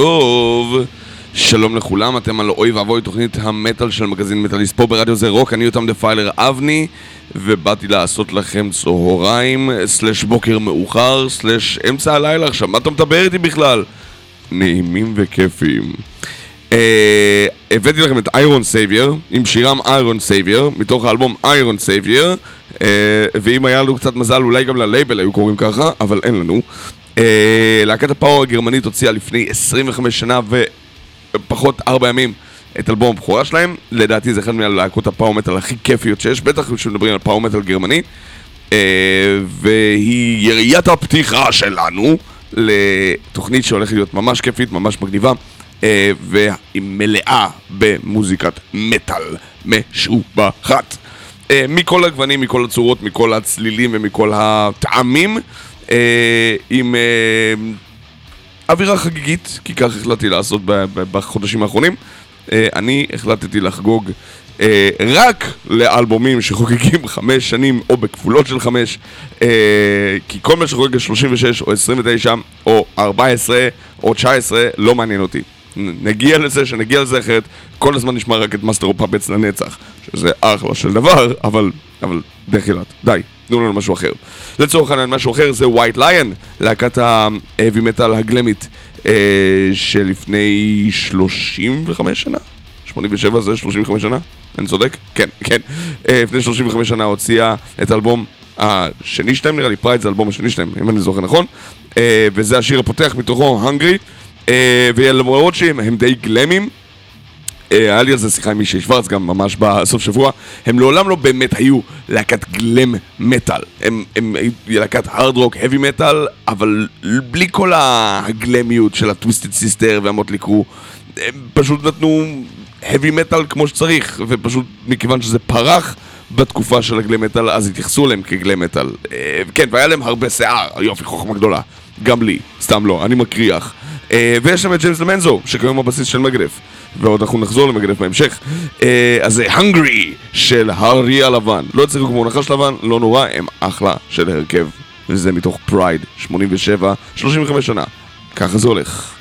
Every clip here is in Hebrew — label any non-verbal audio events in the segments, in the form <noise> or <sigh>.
טוב, שלום לכולם, אתם על אוי ואבוי תוכנית המטאל של מגזין מטאליסט פה ברדיו זה רוק, אני יותם Defiler אבני ובאתי לעשות לכם צהריים, slash בוקר מאוחר, slash אמצע הלילה עכשיו, מה אתה מדבר איתי בכלל? נעימים וכיפים. אה, הבאתי לכם את Iron Savior, עם שירם Iron Savior, מתוך האלבום Iron Savior, ואם היה לנו קצת מזל אולי גם ללייבל היו קוראים ככה, אבל אין לנו. אה, להקת הפאור הגרמנית הוציאה לפני 25 שנה ופחות 4 ימים את אלבום הבכורה שלהם. לדעתי זה אחד מהלהקות הפאור מטאל הכי כיפיות שיש, בטח כשמדברים על פאור מטאל גרמני. אה, והיא יריית הפתיחה שלנו לתוכנית שהולכת להיות ממש כיפית, ממש מגניבה. אה, והיא מלאה במוזיקת מטאל משובחת. מכל הגוונים, מכל הצורות, מכל הצלילים ומכל הטעמים. אה, עם אה, אווירה חגיגית, כי כך החלטתי לעשות בחודשים האחרונים. אה, אני החלטתי לחגוג רק לאלבומים שחוגגים <laughs> חמש שנים או בכפולות של חמש, כי כל מה שחוגג 36 או 29 או 14 או 19 לא מעניין אותי. נגיע לזה, שנגיע לזה אחרת, כל הזמן נשמע רק את Master of Puppets לנצח, שזה אחלה של דבר, אבל, אבל דחילק, די, תנו לנו משהו אחר. לצורך העניין משהו אחר זה White Lion, להקת heavy metal הגלמית אה, שלפני 35 שנה? 87 זה 35 שנה? אני צודק? כן, כן. אה, לפני 35 שנה הוציאה את האלבום השני שלהם, נראה לי Pride זה האלבום השני שלהם, אם אני זוכר נכון. אה, וזה השיר הפותח מתוכו, Hungry. אה, ולמרות שהם די גלמים, היה לי על זה שיחה עם מישהי שוורץ גם ממש בסוף שבוע, הם לעולם לא באמת היו להקת glam metal. הם, הם היו להקת hard rock, heavy metal, אבל בלי כל הגלמיות של ה Twisted Sister וה Mötley Crüe. הם פשוט נתנו heavy metal כמו שצריך, ופשוט מכיוון שזה פרח בתקופה של ה glam metal, אז התייחסו אליהם כ glam metal. אה, כן, והיה להם הרבה שיער, יופי, חוכמה גדולה. גם לי, סתם לא, אני מקריח. אה, ויש שם את ג'יימס לומנזו, שכיום הבסיסט של Megadeth. ועוד אנחנו נחזור ל Megadeth בהמשך. אה, אז זה Hungry של האריה הלבן. לא הצליחו כמו נחש לבן, לא נורא, הם אחלה של הרכב. וזה מתוך Pride, 87, 35 שנה. ככה זה הולך.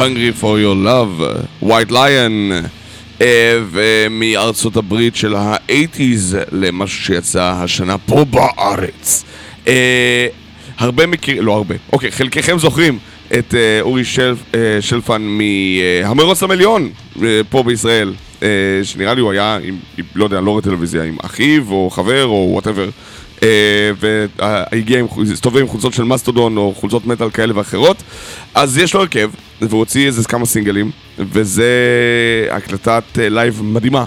Hungry for your love, White Lion, אה, ומארצות הברית של ה-80's למשהו שיצא השנה פה בארץ. אה, הרבה מכיר... לא הרבה. אוקיי, חלקכם זוכרים את אה, אורי של... אה, שלפן מהמרוץ למיליון פה בישראל. אה, שנראה לי הוא היה, עם, לא יודע, לא רואה טלוויזיה, עם אחיו או חבר או וואטאבר. והגיע עם, הסתובב עם חולצות של מסטודון או חולצות מטאל כאלה ואחרות. אז יש לו הרכב, והוא הוציא איזה כמה סינגלים, וזה הקלטת אה, live מדהימה.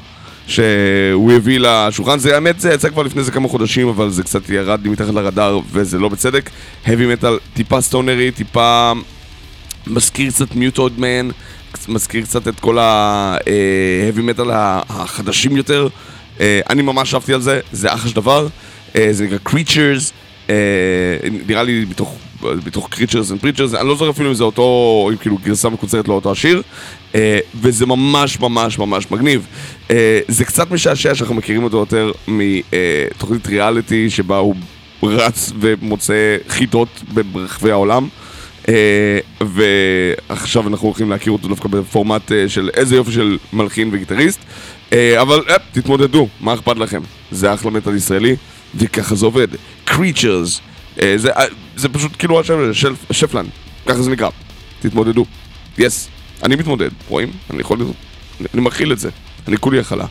שהוא הביא לשולחן, זה האמת זה יצא כבר לפני איזה כמה חודשים אבל זה קצת ירד לי מתחת לרדאר וזה לא בצדק. Heavy metal טיפה סטונרי, טיפה מזכיר קצת Mutoid Man מזכיר קצת את כל ה-heavy metal החדשים יותר. אה, אני ממש אהבתי על זה, זה אחלה של דבר. אה, זה נקרא Creatures. אה, נראה לי בתוך, בתוך Creatures and Preachers, אני לא זוכר אפילו אם זה אותו, אם כאילו גרסה מקוצרת לאותו השיר, אה, וזה ממש ממש ממש מגניב. זה קצת משעשע שאנחנו מכירים אותו יותר מתוכנית ריאליטי שבה הוא רץ ומוצא חיטות ברחבי העולם. Uh, ועכשיו אנחנו הולכים להכיר אותו דווקא בפורמט uh, של איזה יופי של מלחין וגיטריסט uh, אבל uh, תתמודדו, מה אכפת לכם? זה אחלה מטאל ישראלי וככה זה עובד. Creatures, אה, זה, אה, זה פשוט כאילו השם של שפלן, ככה זה נקרא. תתמודדו. יס, yes. אני מתמודד, רואים? אני יכול... אני מכיל את זה. אני כולי הכלה.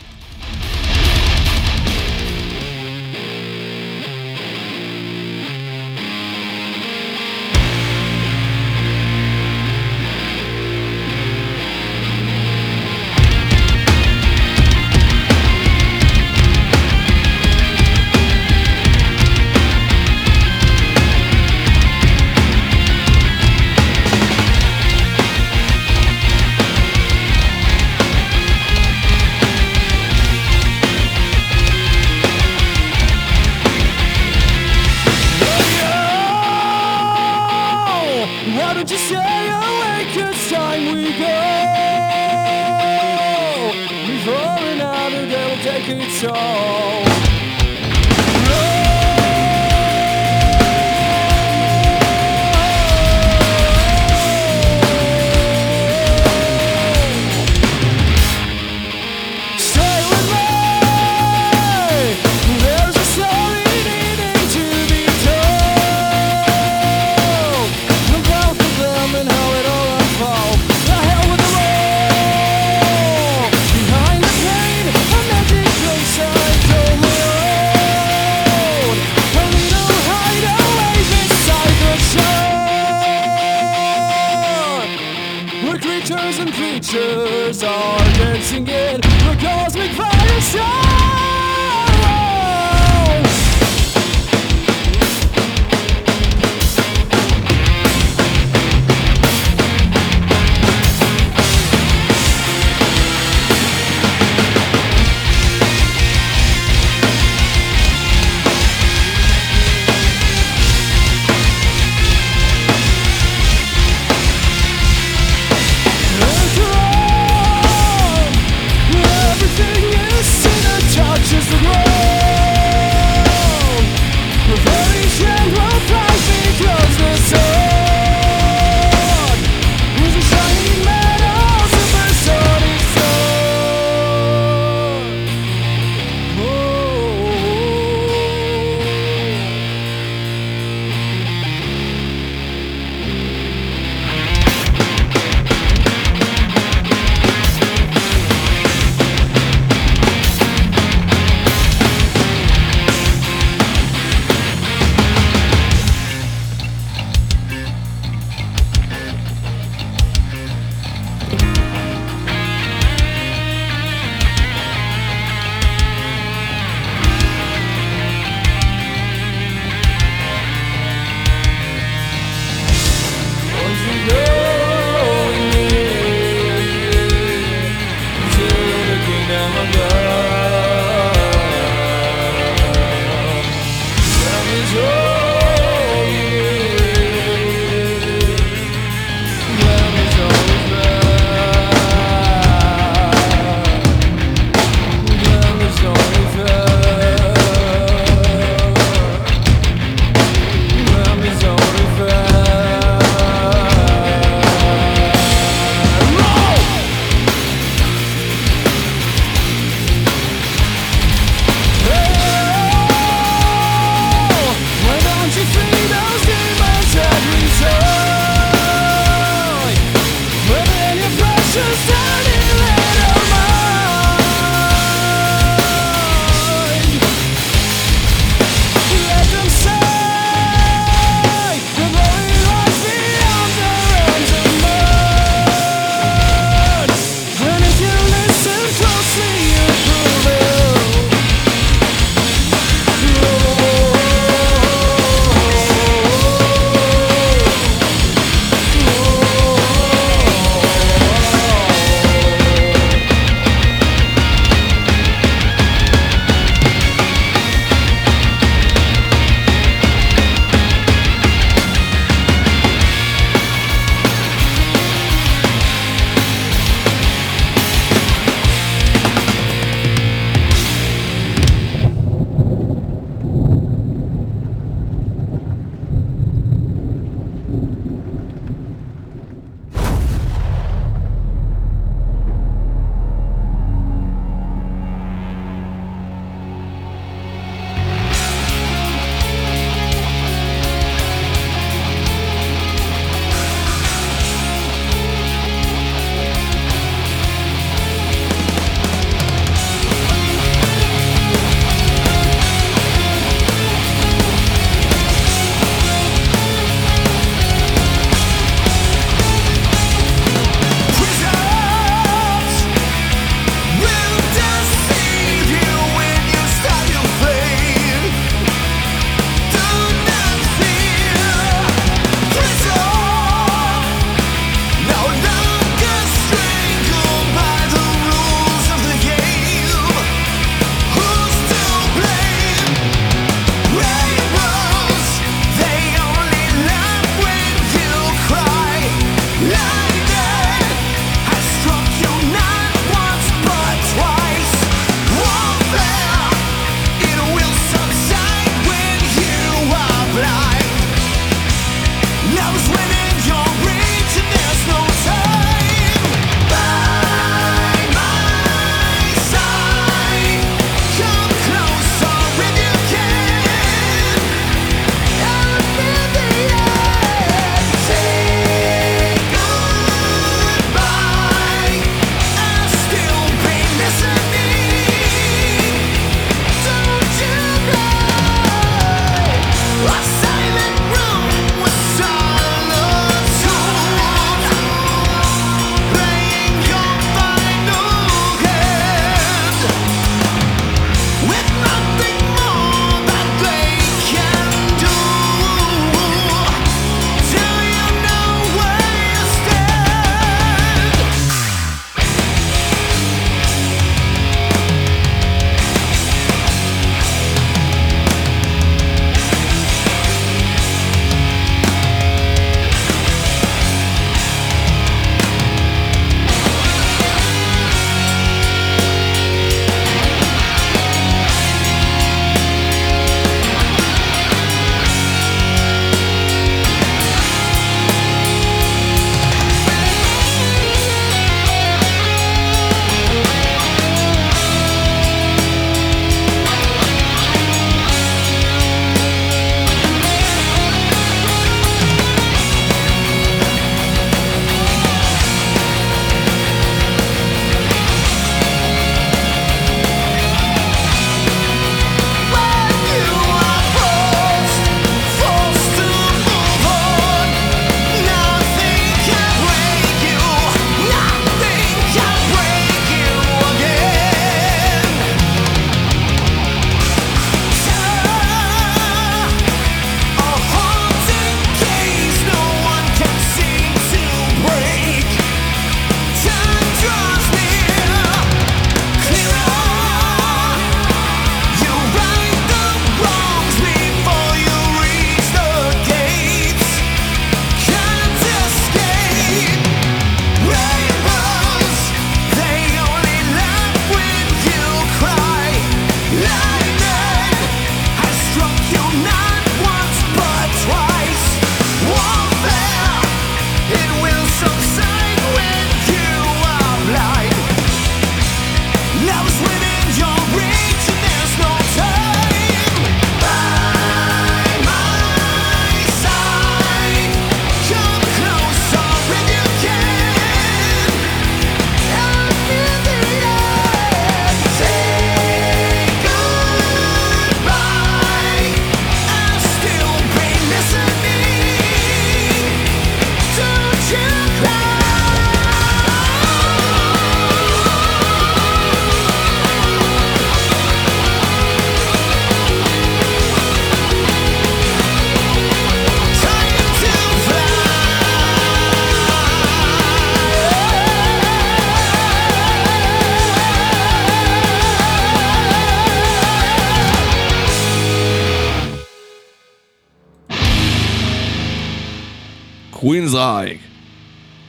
Queensrÿche.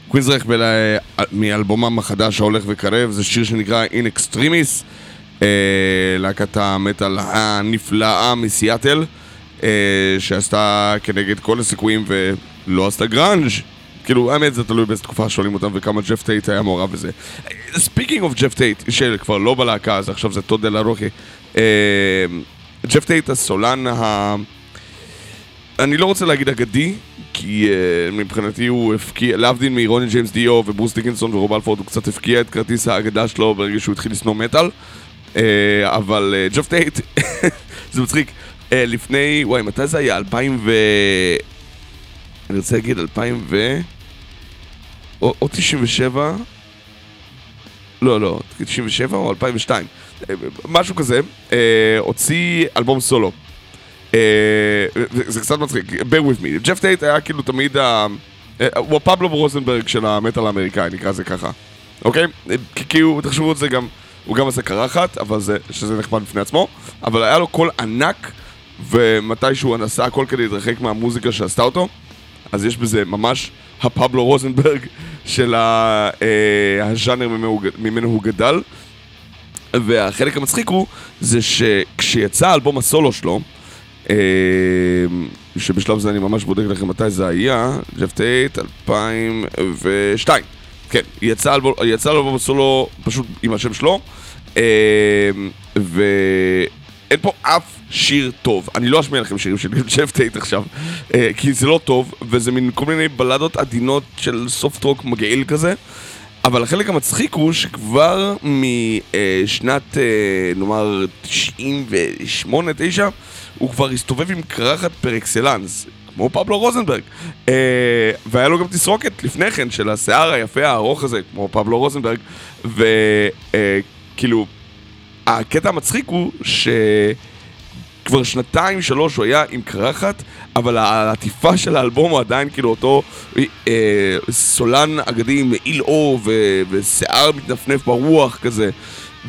Queensrÿche מאלבומם החדש ההולך וקרב, זה שיר שנקרא In Extremis, אה, להקת המטאל הנפלאה מסיאטל, אה, שעשתה כנגד כל הסיכויים ולא עשתה גראנג'. כאילו, האמת זה תלוי באיזה תקופה שואלים אותם וכמה ג'ף טייט היה מעורב בזה. Speaking of ג'ף טייט, שכבר לא בלהקה, אז עכשיו זה Todd La Torre. ג'ף טייט הסולן ה... אני לא רוצה להגיד אגדי, כי uh, מבחינתי הוא הפקיע, להבדיל מרוני ג'יימס דיו וברוס דיקנסון ורוב הלפורד, הוא קצת הפקיע את כרטיס האגדה שלו ברגע שהוא התחיל לשנוא מטאל. Uh, אבל uh, ג'ף טייט, <laughs> זה מצחיק, uh, לפני, וואי, מתי זה היה? 2000 ו... אני רוצה להגיד 2000 ו... או, או 97? לא, לא, 97 או 2002. משהו כזה, הוציא אלבום סולו. אה, זה קצת מצחיק, bear with me. ג'ף טייט היה כאילו תמיד ה... אה, הוא הפבלו רוזנברג של המטאל האמריקאי, נקרא זה ככה. אוקיי? כי הוא, תחשבו על זה גם, הוא גם עושה קרחת, אבל זה, שזה נחמד בפני עצמו, אבל היה לו קול ענק, ומתישהו עשה הכל כדי להתרחק מהמוזיקה שעשתה אותו, אז יש בזה ממש הפבלו רוזנברג <laughs> של אה, הז'אנר ממנו הוא גדל. והחלק המצחיק הוא, זה שכשיצא אלבום הסולו שלו, שבשלב זה אני ממש בודק לכם מתי זה היה, ג'ף טייט, 2002. כן, יצא אלבום סולו פשוט עם השם שלו, אמ, ואין פה אף שיר טוב. אני לא אשמיע לכם שירים של <laughs> ג'ף טייט עכשיו, אה, כי זה לא טוב, וזה מין כל מיני בלדות עדינות של soft rock מגעיל כזה. אבל החלק המצחיק הוא שכבר משנת, אה, נאמר, 98-9, הוא כבר הסתובב עם קרחת פר אקסלנס, כמו פבלו רוזנברג. אה, והיה לו גם תסרוקת לפני כן של השיער היפה הארוך הזה, כמו פבלו רוזנברג, וכאילו, אה, הקטע המצחיק הוא ש... כבר שנתיים, שלוש הוא היה עם קרחת, אבל העטיפה של האלבום הוא עדיין כאילו אותו אה, סולן אגדי עם מעיל עור ושיער מתנפנף ברוח כזה.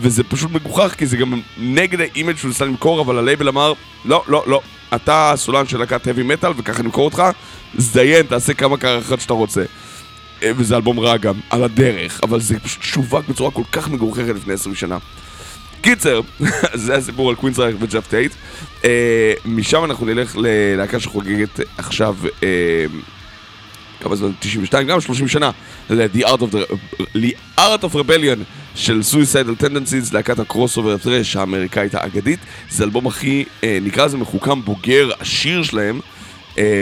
וזה פשוט מגוחך, כי זה גם נגד ה image שהוא ניסה למכור, אבל הלייבל אמר, לא, לא, לא, אתה סולן של להקת heavy metal וככה נמכור אותך, תזדיין, תעשה כמה קרחות שאתה רוצה. אה, וזה אלבום רע גם, על הדרך, אבל זה פשוט שווק בצורה כל כך מגוחכת לפני 20 שנה. קיצר, <laughs> זה הסיפור על Queensrÿche וג'ף טייט. אה, משם אנחנו נלך ללהקה שחוגגת עכשיו, אה, כמה זמן? 92, גם 30 שנה, ל-The Art of, the, Art of Rebellion של Suicidal Tendencies, להקת הקרוס אובר הטרש האמריקאית האגדית. זה אלבום הכי, אה, נקרא לזה מחוכם בוגר, השיר שלהם.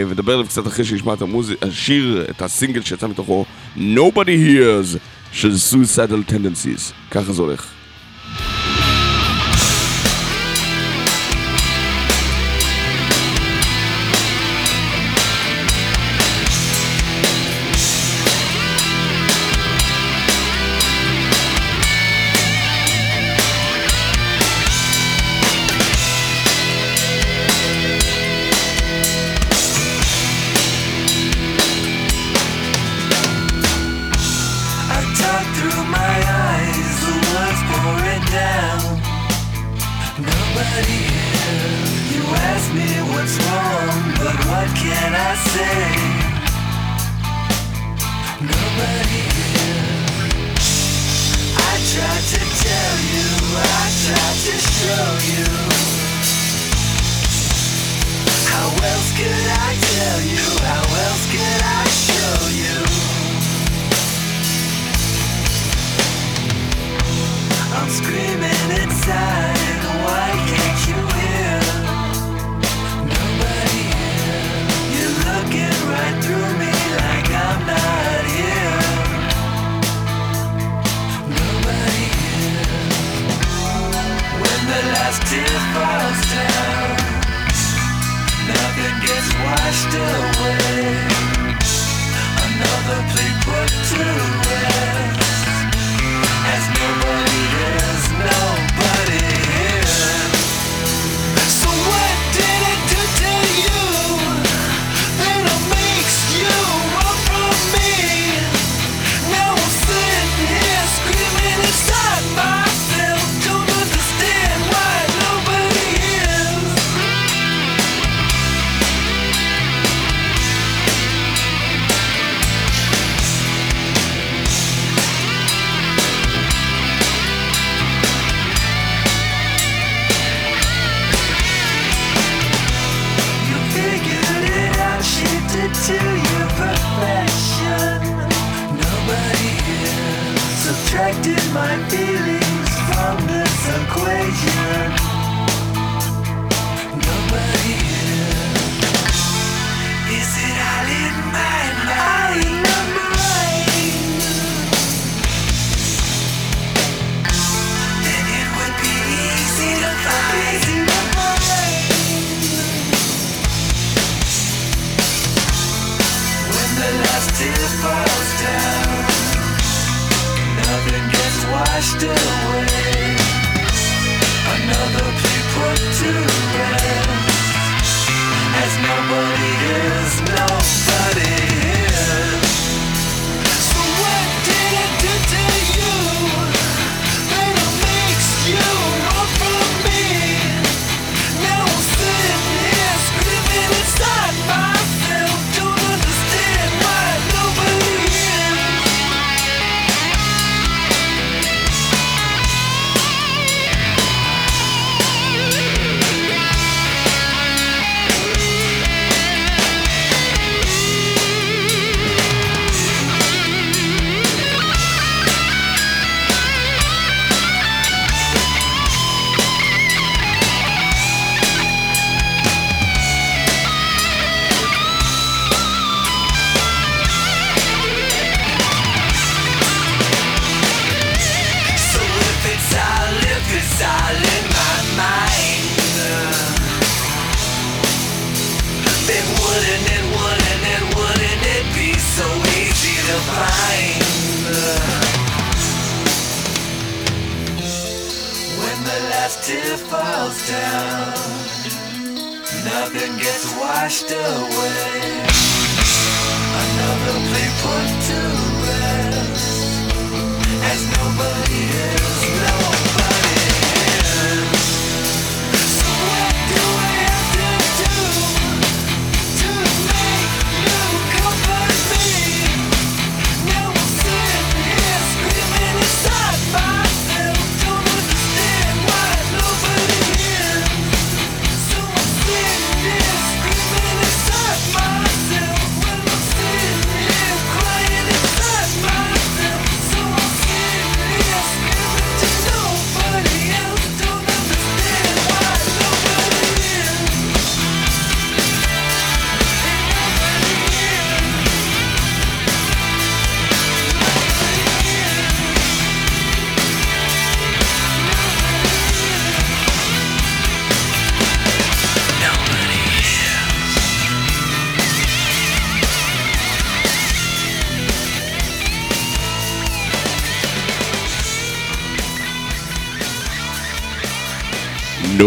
ונדבר עליו קצת אחרי שנשמע את המוזיק, השיר, את הסינגל שיצא מתוכו Nobody Hears של Suicidal Tendencies. ככה זה הולך.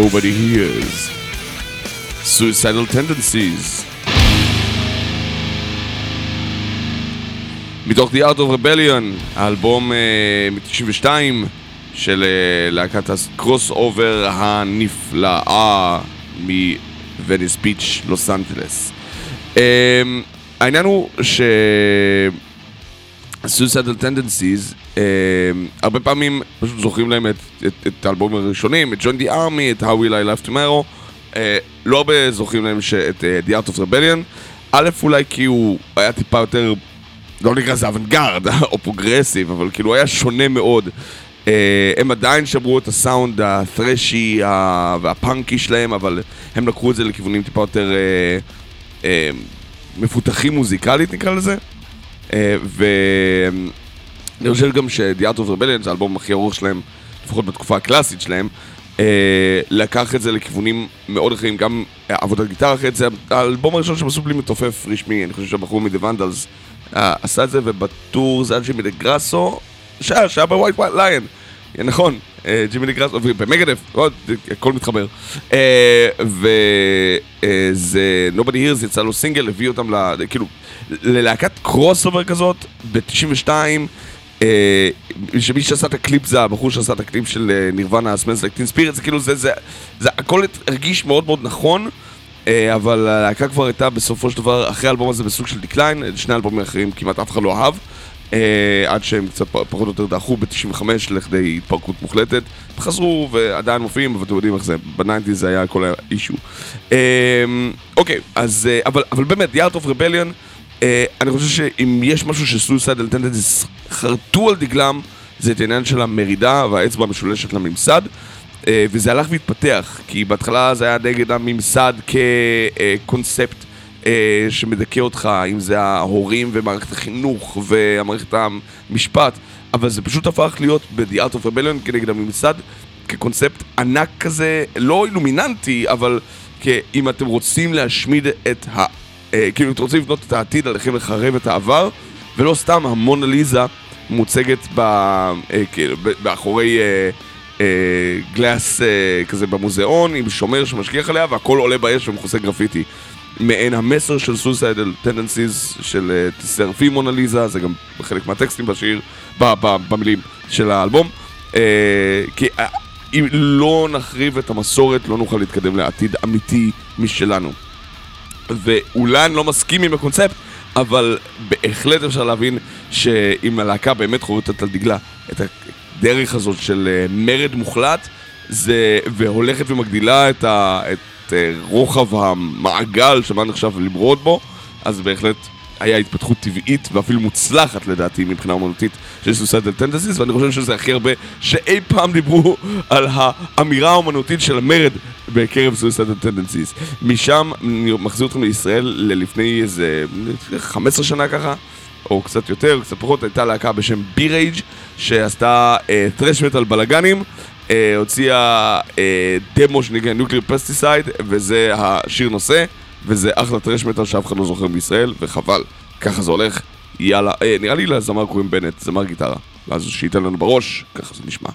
Nobody Hears. Suicidal Tendencies. מתוך The Art of Rebellion, האלבום מ-92 של אה, להקת ה crossover הנפלאה מווניס ביץ', לוס אנג'לס. אה, העניין הוא ש... Suicidal Tendencies, אה, הרבה פעמים פשוט זוכרים להם את, את, את האלבומים הראשונים, את Join the Army, את How Will I Laugh Tomorrow, אה, לא הרבה זוכרים להם ש, את אה, The Art of Rebellion, א' אולי כי הוא היה טיפה יותר, לא נקרא לזה אוונגרד <laughs> או פרוגרסיב, אבל כאילו היה שונה מאוד. אה, הם עדיין שברו את הסאונד הת'רשי ה- והפאנקי שלהם, אבל הם לקחו את זה לכיוונים טיפה יותר אה, אה, מפותחים מוזיקלית נקרא לזה. אה, ואני חושב גם Art of Rebellion זה האלבום הכי ארוך שלהם, לפחות בתקופה הקלאסית שלהם, אה, לקח את זה לכיוונים מאוד אחרים, גם אה, עבודת גיטרה אחרת, זה האלבום הראשון שהם עשו בלי מתופף רשמי, אני חושב שהבחור מ-The Vandals אה, עשה את זה, ובטור זה היה ג'ימי דה גראסו, שהיה, שהיה ב White, White Lion, נכון, אה, ג'ימי דה גראסו, ב Megadeth, עוד, הכל מתחבר. אה, וזה, Nobody Hears יצא לו סינגל, הביא אותם ל... כאילו, ללהקת crossover כזאת, ב-92, אה, שמי שעשה את הקליפ זה הבחור שעשה את הקליפ של אה, Nirvana, Smells Like Teen Spirit, זה כאילו, זה, זה, זה הכל הרגיש מאוד מאוד נכון, אה, אבל הלהקה כבר הייתה בסופו של דבר, אחרי האלבום הזה בסוג של decline, שני האלבומים האחרים כמעט אף אחד לא אהב. אה, עד שהם קצת פחות או יותר דעכו ב-95 לכדי התפרקות מוחלטת. חזרו ועדיין מופיעים, אבל אתם יודעים איך זה, בניינטיז זה היה כל ה issue. אה, אוקיי, אז, אה, אבל, אבל באמת, The Art of Rebellion, אה, אני חושב שאם יש משהו שסויסיידל טנדנס חרטו על דגלם, זה את העניין של המרידה והאצבע המשולשת לממסד. אה, וזה הלך והתפתח, כי בהתחלה זה היה נגד הממסד כקונספט אה, שמדכא אותך, אם זה ההורים ומערכת החינוך ומערכת המשפט, אבל זה פשוט הפך להיות ב-The Art of Rebellion כנגד הממסד כקונספט ענק כזה, לא אילומיננטי, אבל אם אתם רוצים להשמיד את ה... אה, כאילו, אם אתם רוצים לבנות את העתיד, עליכם לחרב את העבר, ולא סתם המונליזה מוצגת ב... אה, כאילו, מאחורי... אה, אה, גלאס אה, כזה במוזיאון עם שומר שמשגיח עליה והכל עולה באש ומכוסה גרפיטי. מעין המסר של סוסיידל טנדנסיז של אה, תסרפי מונליזה, זה גם חלק מהטקסטים בשיר, במילים של האלבום. אה, כי אה, אם לא נחריב את המסורת, לא נוכל להתקדם לעתיד אמיתי משלנו. ואולי אני לא מסכים עם הקונספט, אבל בהחלט אפשר להבין שאם הלהקה באמת חורטת על דגלה את הדרך הזאת של אה, מרד מוחלט, זה, והולכת ומגדילה את, ה, את אה, רוחב המעגל שמה נחשב למרוד בו, אז בהחלט היה התפתחות טבעית ואפילו מוצלחת לדעתי מבחינה אומנותית של Suicidal Tendencies ואני חושב שזה הכי הרבה שאי פעם דיברו על האמירה האומנותית של המרד בקרב Suicidal Tendencies. משם אני מחזיר אתכם לישראל ללפני איזה 15 שנה ככה או קצת יותר, קצת פחות, הייתה להקה בשם B-Rage שעשתה thrash metal בלאגנים, אה, הוציאה אה, דמו שנקרא Nuclear Pesticide, וזה השיר נושא, וזה אחלה טרש מטאל שאף אחד לא זוכר בישראל, וחבל, ככה זה הולך, יאללה, אה, נראה לי לזמר קוראים בנט, זמר גיטרה, ואז שייתן לנו בראש, ככה זה נשמע.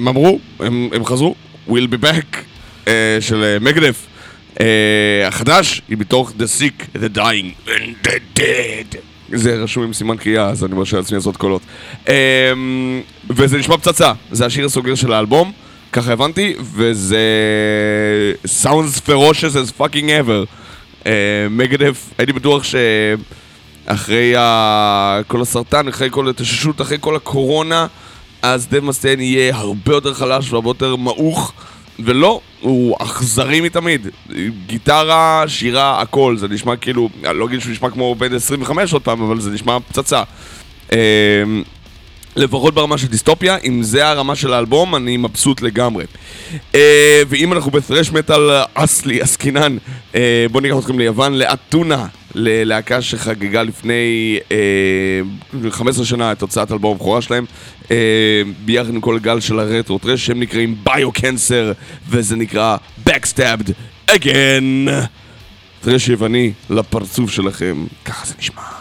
הם אמרו, הם, הם חזרו, We'll be back אה, של מגדף. החדש היא מתוך The Sick, The Dying and The Dead. זה רשום עם סימן קריאה, אז אני מרשה לעצמי לעשות קולות. אה, וזה נשמע פצצה, זה השיר הסוגר של האלבום, ככה הבנתי, וזה sounds ferocious as fucking ever. אה, מגדף, הייתי בטוח ש... אחרי ה... כל הסרטן, אחרי כל ההתאוששות, אחרי כל הקורונה, אז דב מסטיין יהיה הרבה יותר חלש והרבה יותר מעוך, ולא, הוא אכזרי מתמיד. גיטרה, שירה, הכל, זה נשמע כאילו, אני לא אגיד שהוא נשמע כמו בן 25 עוד פעם, אבל זה נשמע פצצה. אמ, לפחות ברמה של דיסטופיה, אם זה הרמה של האלבום, אני מבסוט לגמרי. אה, ואם אנחנו בת'רש מטאל אסלי, עסקינן, אה, בואו ניקח אתכם ליוון, לאתונה, ללהקה שחגגה לפני אה, 15 שנה את הוצאת אלבום הבכורה שלהם, אה, ביחד עם כל גל של הרטרו טרש, שהם נקראים ביו-קנסר, וזה נקרא Backstabbed Again. טרש יווני לפרצוף שלכם, ככה זה נשמע.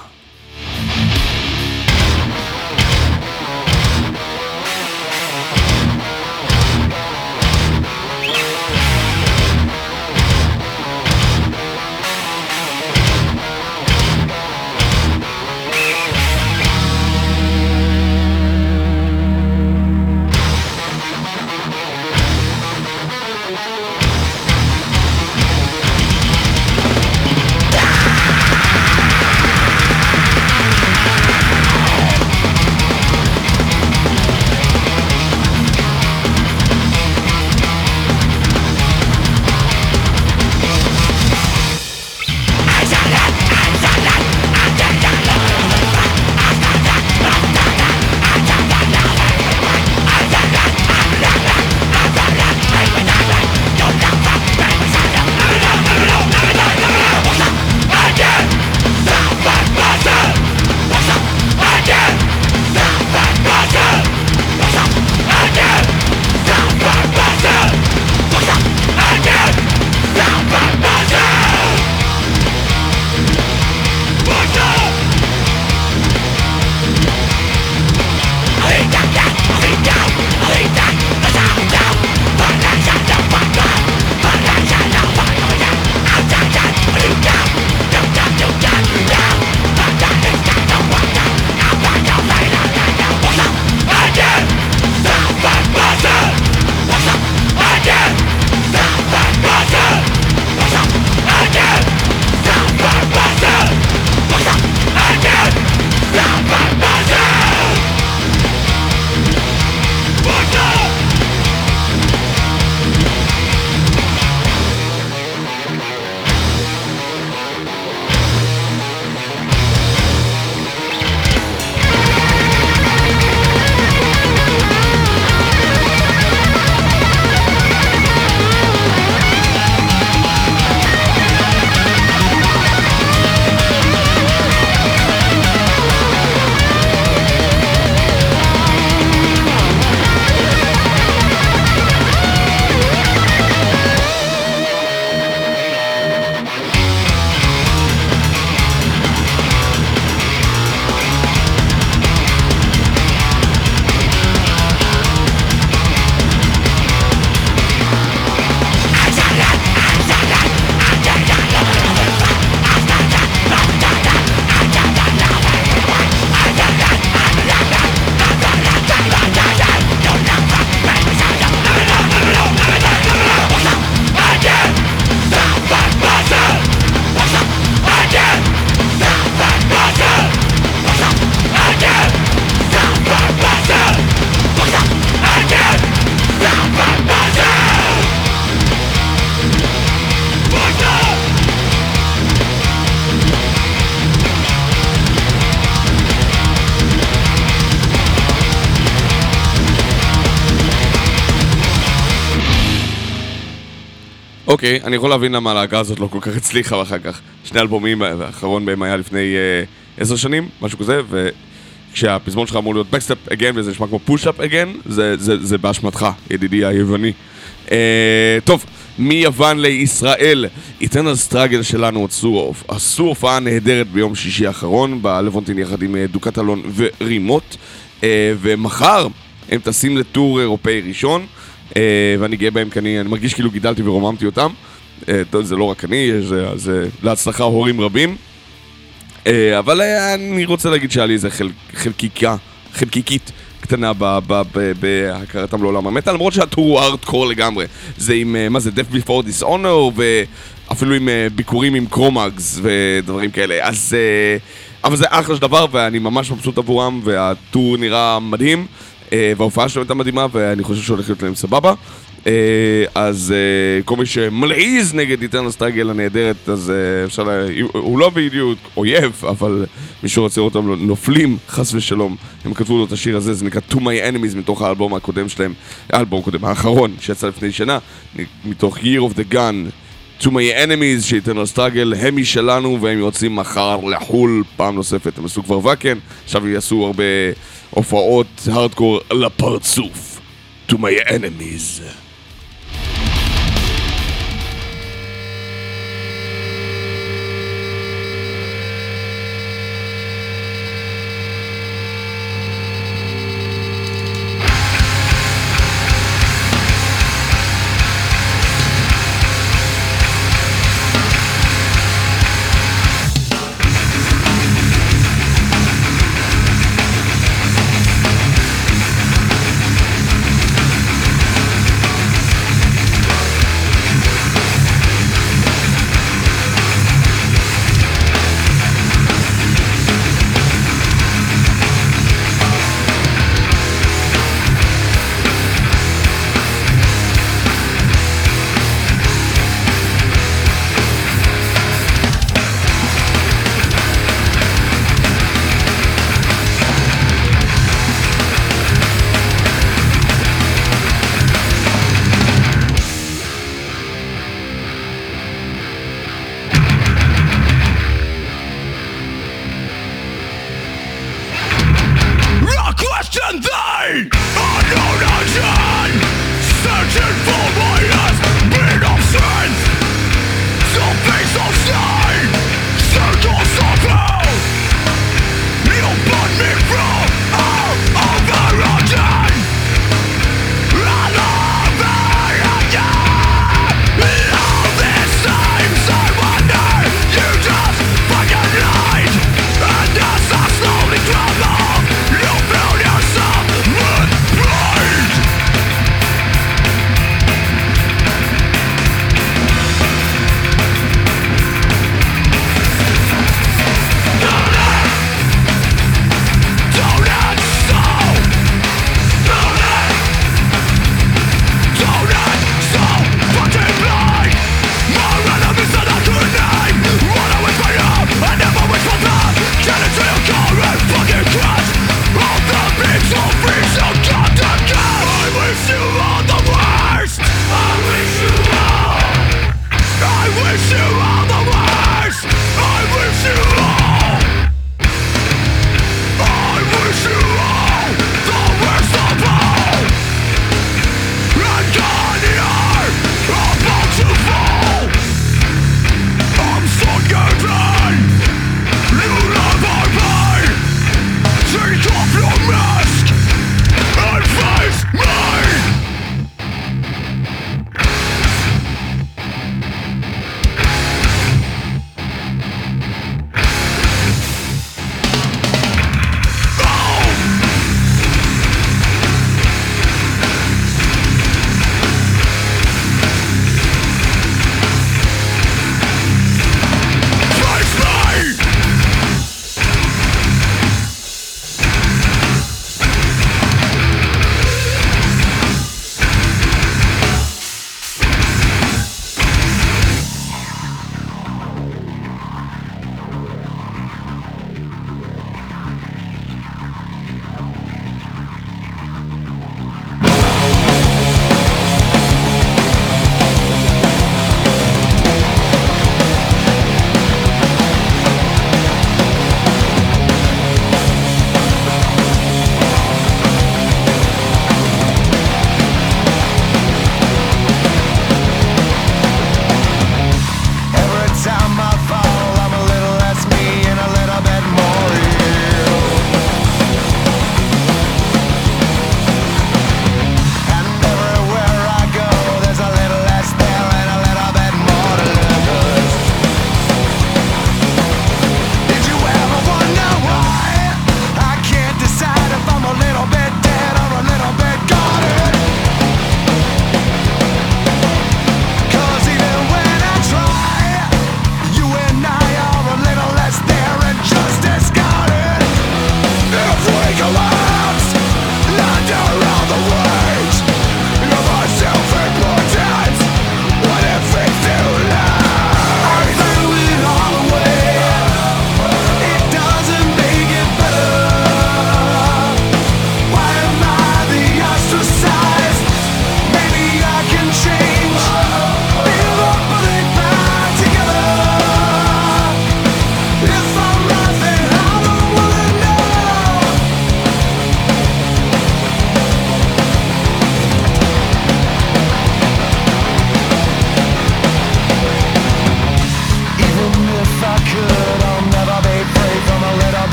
אוקיי, אני יכול להבין למה הלהקה הזאת לא כל כך הצליחה ואחר כך. שני אלבומים, האחרון בהם היה לפני אה, עשר שנים, משהו כזה, וכשהפזמון שלך אמור להיות Backstep Again וזה נשמע כמו Push-Up Again, זה, זה, זה באשמתך, ידידי היווני. אה, טוב, מיוון לישראל, Eternal Struggle שלנו עשו, עשו הופעה נהדרת ביום שישי האחרון בלוונטין יחד עם אה, דוקת אלון ורימוט, אה, ומחר הם טסים לטור אירופאי ראשון. אה, ואני גאה בהם כי אני, אני מרגיש כאילו גידלתי ורוממתי אותם. אה, זה לא רק אני, זה, זה להצלחה הורים רבים. אה, אבל אני רוצה להגיד שהיה לי איזה חל, חלקיקה, חלקיקית קטנה בהכרתם לעולם המטה, למרות שהטור הוא ארטקור לגמרי. זה עם, מה זה, Death Before Dishonor, ואפילו עם ביקורים עם קרומאגס ודברים כאלה. אז... אבל זה אחלה של דבר, ואני ממש מבסוט עבורם, והטור נראה מדהים. אה, וההופעה שלהם הייתה מדהימה, ואני חושב שהולך להיות להם סבבה. אה, אז אה, כל מי שמלעיז נגד איטרנל סטרגל הנהדרת, אז אפשר לה... הוא לא בדיוק אויב, אבל מישהו רוצה לראות אותם נופלים, חס ושלום. הם כתבו לו את השיר הזה, זה נקרא To My Enemies, מתוך האלבום הקודם שלהם, האלבום הקודם, האחרון, שיצא לפני שנה, מתוך Year of the Gun. To my enemies שייתנו סטראגל, הם משלנו והם יוצאים מחר לחו"ל פעם נוספת. הם עשו כבר ואקן, עכשיו יעשו הרבה הופעות הארדקור לפרצוף. To my enemies.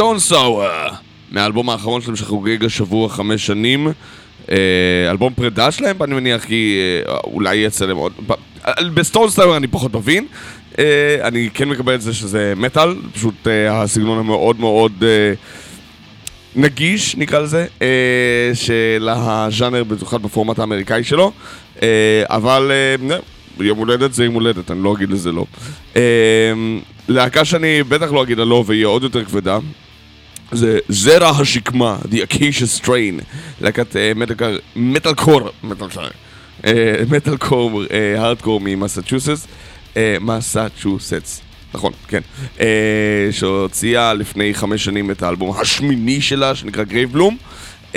סטון סאואר, מהאלבום האחרון שלהם שחוגג השבוע חמש שנים. אה, אלבום פרידה שלהם, אני מניח כי אה, אולי יצא להם עוד... בסטון סאואר אני פחות מבין. אה, אני כן מקבל את זה שזה מטאל, פשוט הסגנון המאוד מאוד... נגיש, נקרא לזה, של הז'אנר, במיוחד בפורמט האמריקאי שלו, אבל יום הולדת זה יום הולדת, אני לא אגיד לזה לא. להקה שאני בטח לא אגיד לא והיא עוד יותר כבדה, זה זרע השקמה, The Acacia Strain, להקת מטאל קור, מטאל קור, הארדקור ממסצ'וסטס, מסצ'וסטס. נכון, כן. Uh, שהוציאה לפני חמש שנים את האלבום השמיני שלה, שנקרא גרייבלום. Uh,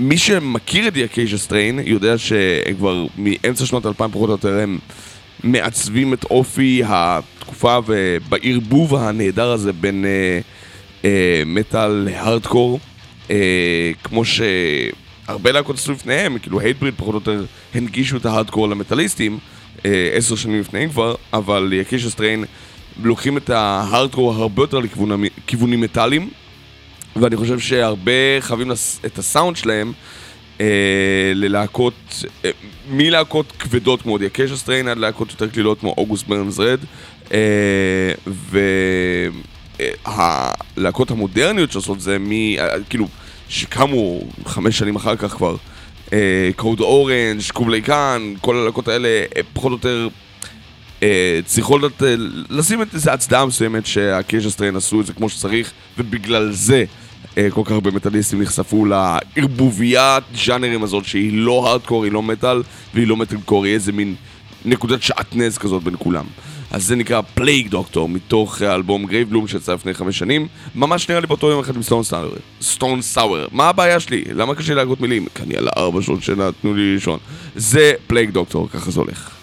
מי שמכיר את The Acacia Strain יודע שהם כבר מאמצע שנות 2000 פחות או יותר הם מעצבים את אופי התקופה ובערבוב הנהדר הזה בין אה, מטאל להארדקור. אה, כמו שהרבה להקות עשו לפניהם, כאילו Hatebreed פחות או יותר הנגישו את ההארדקור למטאליסטים. עשר שנים לפניהם כבר, אבל Acacia Strain לוקחים את ההארדקור הרבה יותר לכיוונים מטאליים, ואני חושב שהרבה חייבים את הסאונד שלהם אה, ללהקות, אה, מלהקות כבדות כמו Acacia Strain עד להקות יותר קלילות כמו August Burns Red, אה, והלהקות המודרניות שעושות זה מ... אה, כאילו, שקמו חמש שנים אחר כך כבר. Code Orange, Kublai Khan, כל הלהקות האלה אה, פחות או יותר אה, צריכות לשים את איזה הצדעה מסוימת שה Acacia Strain עשו את זה כמו שצריך ובגלל זה כל כך הרבה מטאליסטים נחשפו לערבוביית ג'אנרים הזאת שהיא לא הארדקור, היא לא מטאל והיא לא מטאל קור, היא איזה מין נקודת שעטנז כזאת בין כולם. אז זה נקרא Plague Doctor, מתוך האלבום Gravebloom שיצא לפני חמש שנים. ממש נראה לי באותו יום אחד עם Stone Sour. Stone Sour. מה הבעיה שלי? למה קשה להגות מילים? כי אני על הארבע שעות שינה, תנו לי לישון. זה Plague Doctor, ככה זה הולך.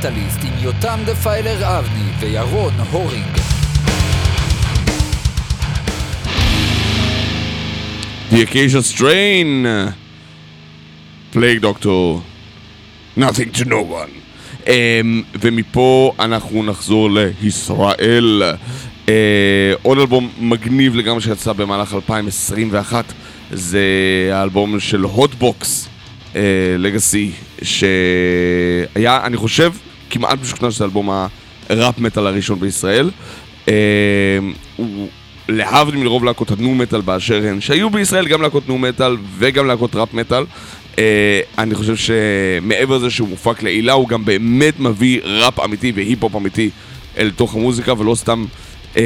מטאליסט עם יותם דפיילר אבני וירון הורינג. The Acacia Strain, Plague Doctor, Nothing to No One. Um, ומפה אנחנו נחזור לישראל. Uh, עוד אלבום מגניב לגמרי שיצא במהלך 2021 זה האלבום של הוטבוקס לגאסי שהיה אני חושב כמעט משוכנע שזה אלבום הראפ מטאל הראשון בישראל. Uh, הוא להבדיל מלרוב להקות הנו מטאל באשר הן, שהיו בישראל גם להקות נו מטאל וגם להקות ראפ מטאל. Uh, אני חושב שמעבר לזה שהוא מופק לעילה, הוא גם באמת מביא ראפ אמיתי והיפ-הופ אמיתי אל תוך המוזיקה, ולא סתם uh,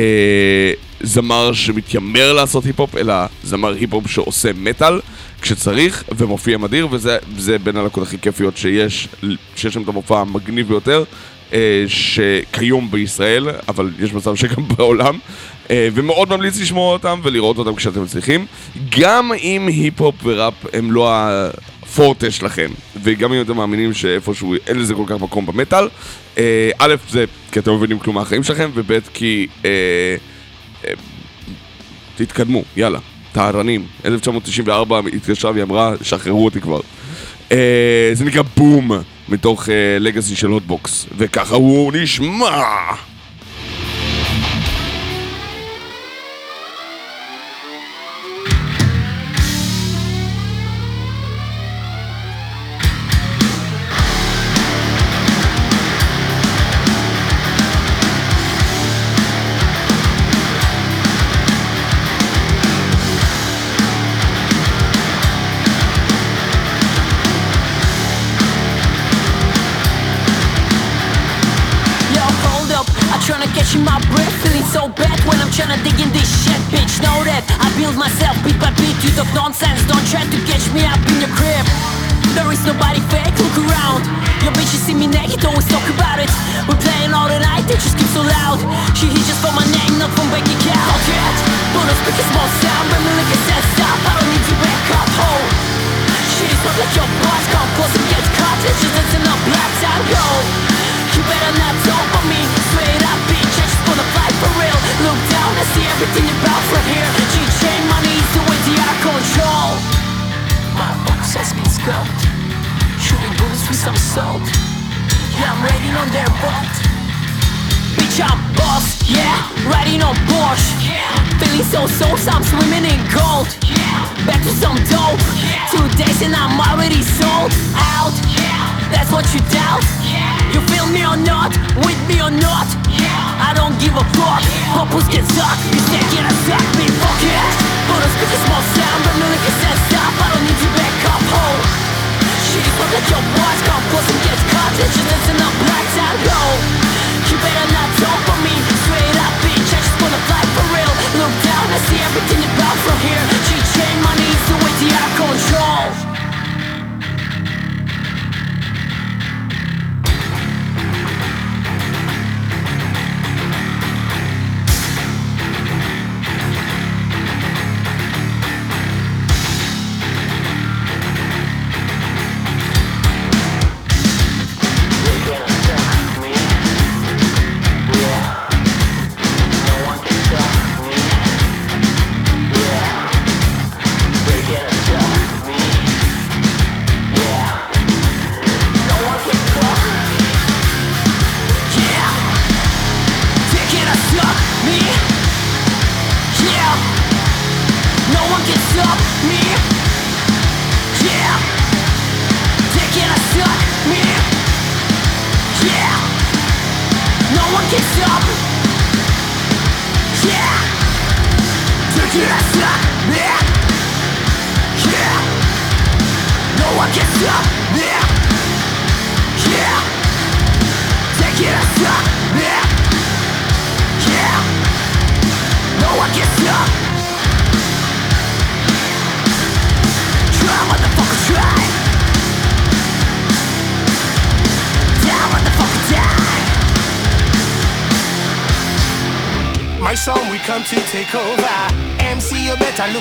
זמר שמתיימר לעשות היפ-הופ, אלא זמר היפ-הופ שעושה מטאל כשצריך, ומופיע מדהיר, וזה בין הלהקות הכי כיפיות שיש, שיש שם את המופע המגניב ביותר. uh, שכיום בישראל, אבל יש מצב שגם <laughs> בעולם, uh, ומאוד ממליץ לשמוע אותם ולראות אותם כשאתם מצליחים. גם אם היפ-הופ וראפ הם לא הפורטה שלכם, וגם אם אתם מאמינים שאיפשהו אין לזה כל כך מקום במטאל, uh, א', זה כי אתם מבינים כלום מהחיים שלכם, וב', כי תתקדמו, יאללה, טהרנים. 1994 התקשרה והיא אמרה, שחררו אותי כבר. Uh, זה נקרא בום, מתוך לגאסי uh, של הוטבוקס, וככה הוא נשמע! When I'm tryna dig in this shit Bitch, know that I build myself bit by bit You talk nonsense, don't try to catch me up in your crib. There is nobody fake, look around. Your bitch, you see me naked, always talk about it. We're playing all the night, they just keep so loud. She hit just for my name, not from bank account Yet, wanna speak a small sound. But me like a stop, I don't need to back up, hold Shit is not like your boss, come close and get caught. It's just dancing up, black out, go You better not talk everything about from here. G-chain money is the way they are control. My box has been scoped Shooting bullets with some salt. Yeah, I'm riding on their boat. Bitch, I'm boss, yeah, riding on Porsche. Yeah Feeling so so, I'm swimming in gold. Yeah. Back to some dope. Yeah. Two days and I'm already sold out. Yeah. That's what you doubt. You feel me or not, with me or not I don't give a fuck. Purpose can suck, you say can I suck me, fuck it But I speak a small sound, but no like says stop I don't need to back up, hold Shit is not like your boys come close and get caught It's just dancing up lights out, go You better not talk for me Straight up, bitch, I just wanna fly for real. Look down, I see everything about from here. G-chain money the way they are control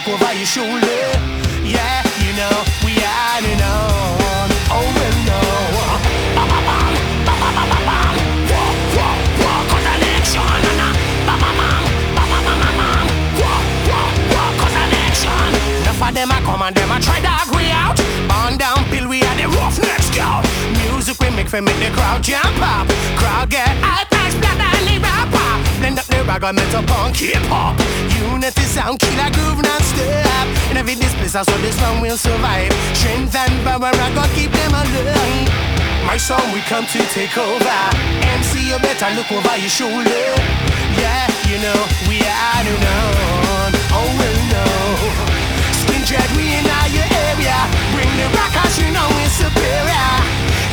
over your shoulder. Yeah, you know we are and on, oh, over and on. Enough of them I come and them I try to agree out. burn down pill we are the roughnecks go. Music we make for make the crowd jump up. Crowd get high, splatter, blood, and rap up. Blend up the rag and metal punk hip hop. Unity sound, killer groove non-stop. In every this place, I saw this one will survive. Strength and power, I gotta keep them alive. My song, we come to take over. MC, you better look over your shoulder. Yeah, you know, we are known. Oh, well, no. Skin dread, we in your area. Bring the rock, cause you know it's superior.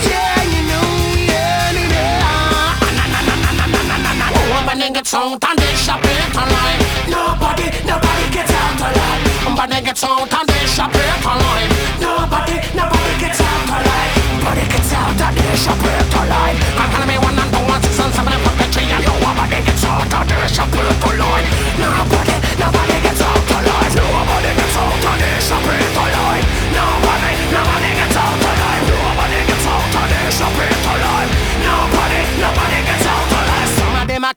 Yeah, Oh, I'm a and they shop online. Nobody, nobody gets out alive. A nigga tongue, and they shop it online. Nobody, nobody gets out alive. Nobody gets out and they shop it online. I'm telling me one and one, six, and seven, and perpetually, and nobody gets out and they shop it online. Nobody, nobody gets out alive. Nobody gets out and they shop it online. Nobody, nobody gets out alive. Nobody gets out and they shop alive. Nobody, nobody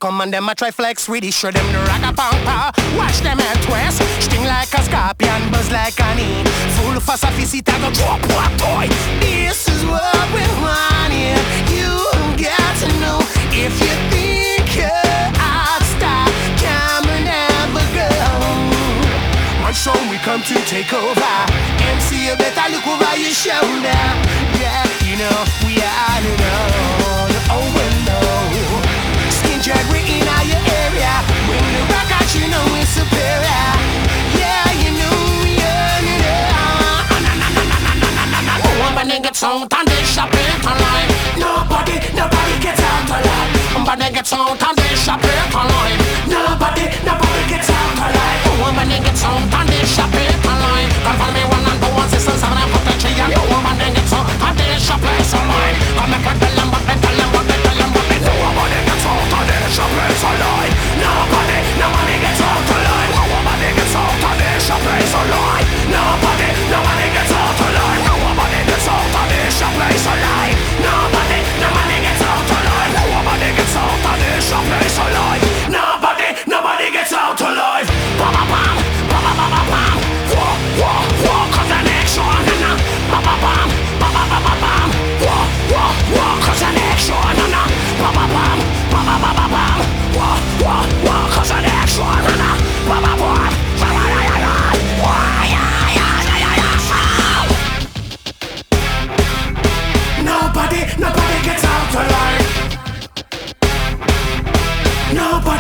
come and them a try flex with it. Show them the rock a pampa. Watch them head twist. Sting like a scorpion, buzz like an e. Full of sophisticated, go drop what toy. This is what we want here. You got to know if you think you're out stop, come and never go. My song, we come to take over. MC, you better look over your shoulder. Yeah, you know, we are the a nigga tongue, and they shop it online. Nobody, nobody gets out alive. I'm a nigga and they shop it online. Nobody, nobody gets out alive. Oh, I'm a nigga and they shop it online. Follow me one and two, six, and seven, and put the tree, and oh, I'm a nigga and they shop it online. Come and put the lumber, and the lumber, and the lumber, and oh, I'm a nigga tongue, and they shop it online. salvation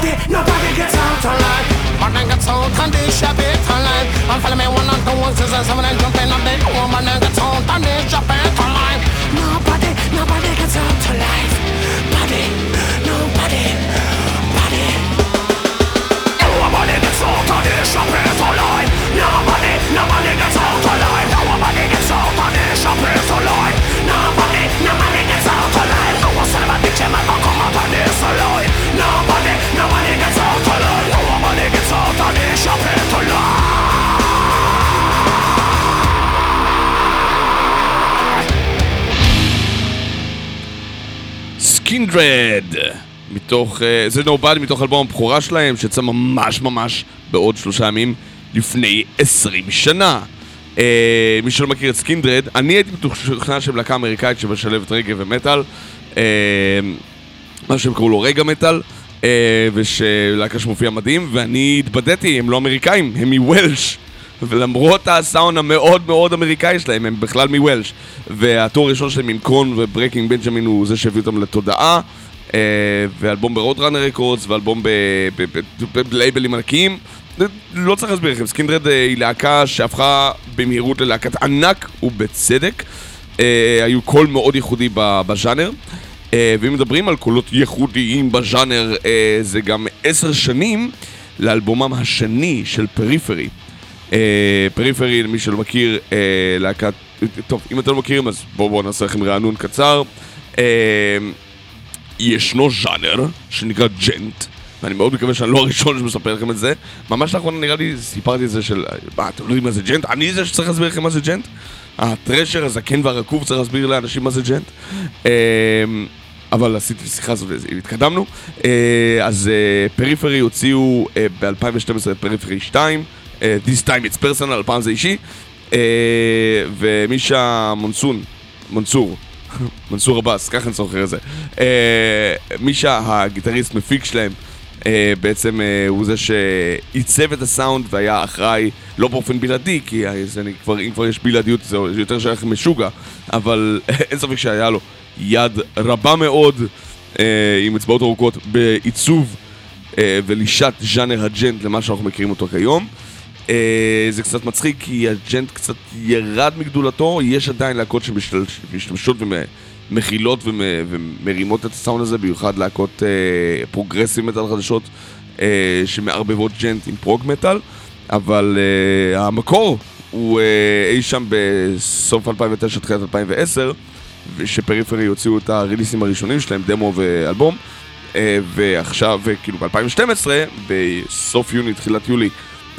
Nobody, nobody gets out alive. I gets out and they shop it alive. And follow me one and two, one, six, and seven, and jumping up the woman and gets out and they shop it alive. Nobody, nobody gets out alive. Body, nobody, body. Nobody nobody gets out and they shop it alive. Nobody, nobody gets out alive. Nobody gets out and they shop it alive. Skindred, מתוך, אה, זה Nobody מתוך אלבום הבכורה שלהם, שיצא ממש ממש בעוד שלושה ימים לפני עשרים שנה. אה, מי שלא מכיר את Skindred, אני הייתי משוכנע שהם להקה אמריקאית שמשלבת רגאיי ומטאל, אה, מה שהם קראו לו ragga metal, ושלהקה שמופיע מדהים, ואני התבדיתי, הם לא אמריקאים, הם מוולש. ולמרות הסאונד המאוד מאוד אמריקאי שלהם, הם בכלל מוולש. והטור הראשון שלהם עם Korn ו Breaking Benjamin הוא זה שהביא אותם לתודעה. אה, ואלבום ב Roadrunner Records, ואלבום בלייבלים ענקיים. לא צריך להסביר לכם, Skindred אה, היא להקה שהפכה במהירות ללהקת ענק, ובצדק. אה, היו קול מאוד ייחודי בז'אנר. אה, ואם מדברים על קולות ייחודיים בז'אנר, אה, זה גם עשר שנים לאלבומם השני של Periphery. אה, פריפרי, למי שלא מכיר, להקת... טוב, אם אתם לא מכירים, אז בואו בואו נעשה לכם רענון קצר. ישנו ז'אנר שנקרא ג'נט, ואני מאוד מקווה שאני לא הראשון שמספר לכם את זה. ממש לאחרונה נראה לי סיפרתי את זה של... מה, אתם לא יודעים מה זה ג'נט? אני זה שצריך להסביר לכם מה זה ג'נט? הטרשר, הזקן והרקוב צריך להסביר לאנשים מה זה ג'נט. אבל עשיתי שיחה הזאת והתקדמנו. אה, אז אה, פריפרי הוציאו אה, ב-2012 פריפרי 2, אה, This time it's personal, הפעם זה אישי. ומישה מונסון, מונסור, <laughs> מנסור עבאס, ככה אני זוכר את זה. מישה, הגיטריסט מפיק שלהם, אה, בעצם אה, הוא זה שעיצב את הסאונד והיה אחראי, לא באופן בלעדי, כי אני כבר, אם כבר יש בלעדיות זה יותר שייך משוגע, אבל <laughs> אין ספק שהיה לו יד רבה מאוד, אה, עם אצבעות ארוכות, בעיצוב אה, ולישת ז'אנר ה djent למה שאנחנו מכירים אותו כיום. אה, זה קצת מצחיק כי ה djent קצת ירד מגדולתו, יש עדיין להקות שמשתמשות ומכילות ומ- ומרימות את הסאונד הזה, במיוחד להקות אה, progressive metal חדשות אה, שמערבבות djent עם prog metal, אבל אה, המקור הוא אה, אי שם בסוף 2009, תחילת 2010, ש Periphery הוציאו את הריליסים הראשונים שלהם, דמו ואלבום. אה, ועכשיו, כאילו ב-2012, בסוף יוני, תחילת יולי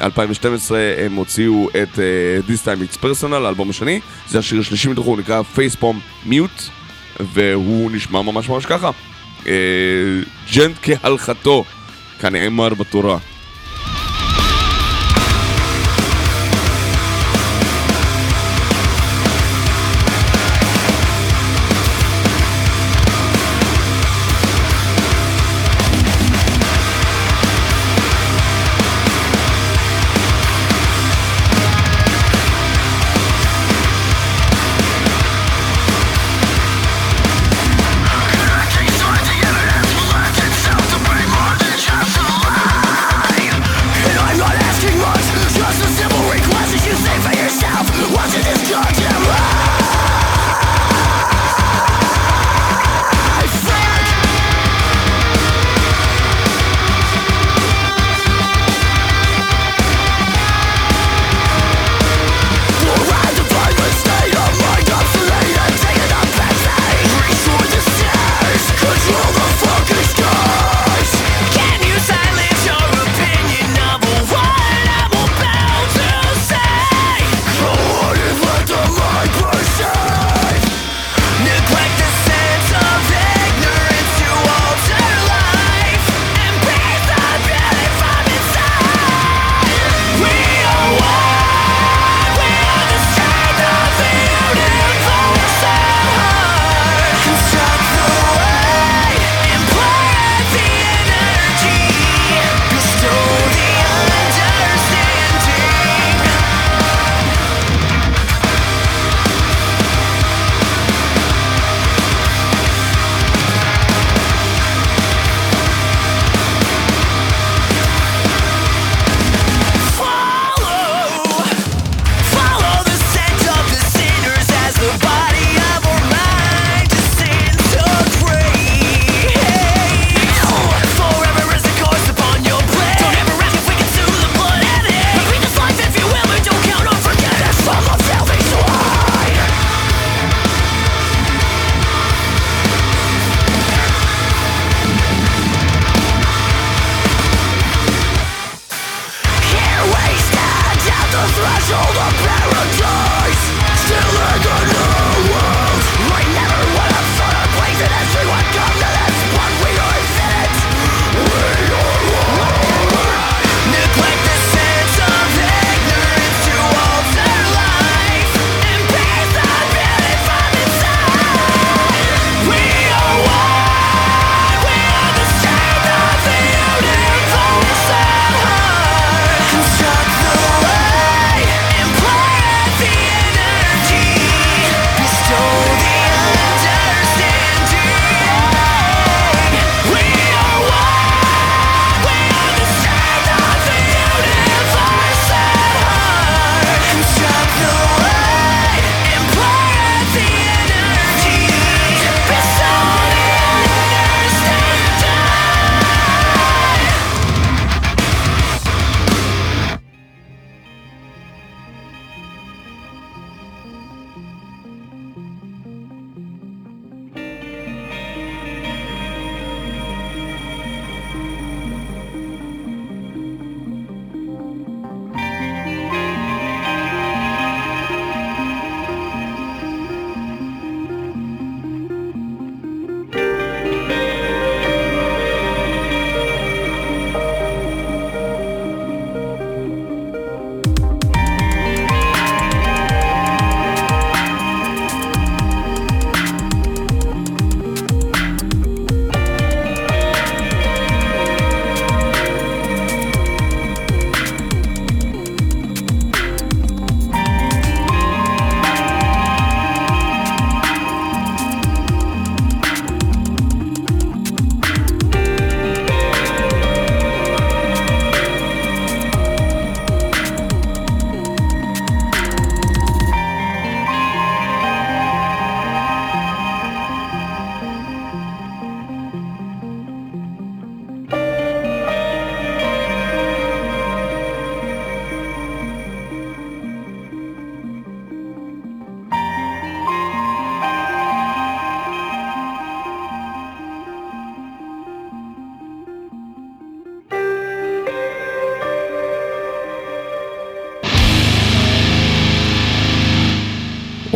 2012, הם הוציאו את uh, This Time It's Personal, האלבום השני. זה השיר השלישי מתוכו, הוא נקרא Facepalm Mute, והוא נשמע ממש ממש ככה. ג'נט כהלכתו, כנאמר בתורה.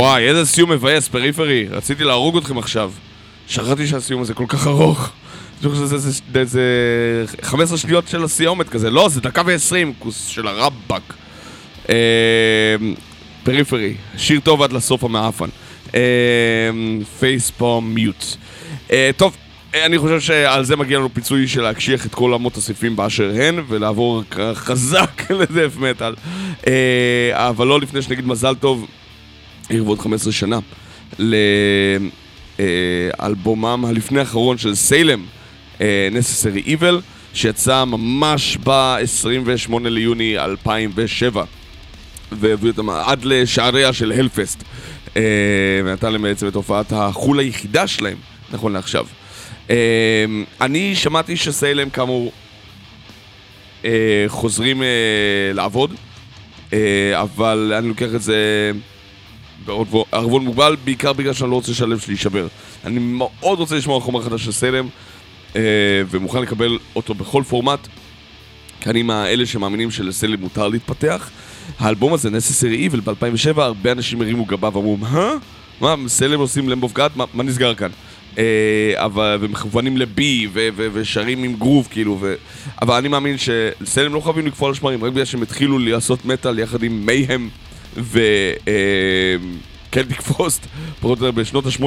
וואי, איזה סיום מבאס, פריפרי. רציתי להרוג אתכם עכשיו. שכחתי שהסיום הזה כל כך ארוך. אני חושב שזה זה- זה- זה 15 שניות של הסיומת כזה. לא, זה דקה ועשרים, כוס של הרבאק. אה, פריפרי, שיר טוב עד לסוף המעפן. פייספום מיוט. אה, טוב, אה, אני חושב שעל זה מגיע לנו פיצוי של להקשיח את כל אמות הסעיפים באשר הן ולעבור חזק <laughs> לדף מטאל. אה, אבל לא לפני שנגיד מזל טוב, לכבוד 15 שנה, לאלבומם הלפני האחרון של סיילם, אה, Necessary Evil, שיצא ממש ב-28 ליוני 2007. והביא אותם עד לשעריה של הלפסט. אה, ונתן להם בעצם את הופעת החו"ל היחידה שלהם, נכון לעכשיו. אה, אני שמעתי שסיילם כאמור אה, חוזרים אה, לעבוד, אה, אבל אני לוקח את זה בערבון מוגבל, בעיקר בגלל שאני לא רוצה שהלב שלי יישבר. אני מאוד רוצה לשמוע חומר חדש של סלם, אה, ומוכן לקבל אותו בכל פורמט, כי אני מהאלה שמאמינים שלסלם מותר להתפתח. האלבום הזה, Necessary Evil, ב-2007, הרבה אנשים הרימו גבה ואמרו, מה? מה, סלם עושים למב אוף גאד? מה, מה נסגר כאן? אה, אבל, ומכוונים לבי, ו- ו- ושרים עם גרוב, כאילו, ו... אבל אני מאמין שסלם לא חייבים לקפוא על השמרים, רק בגלל שהם התחילו לעשות מטאל יחד עם Mayhem ו Celtic Frost, פחות או יותר בשנות ה-80,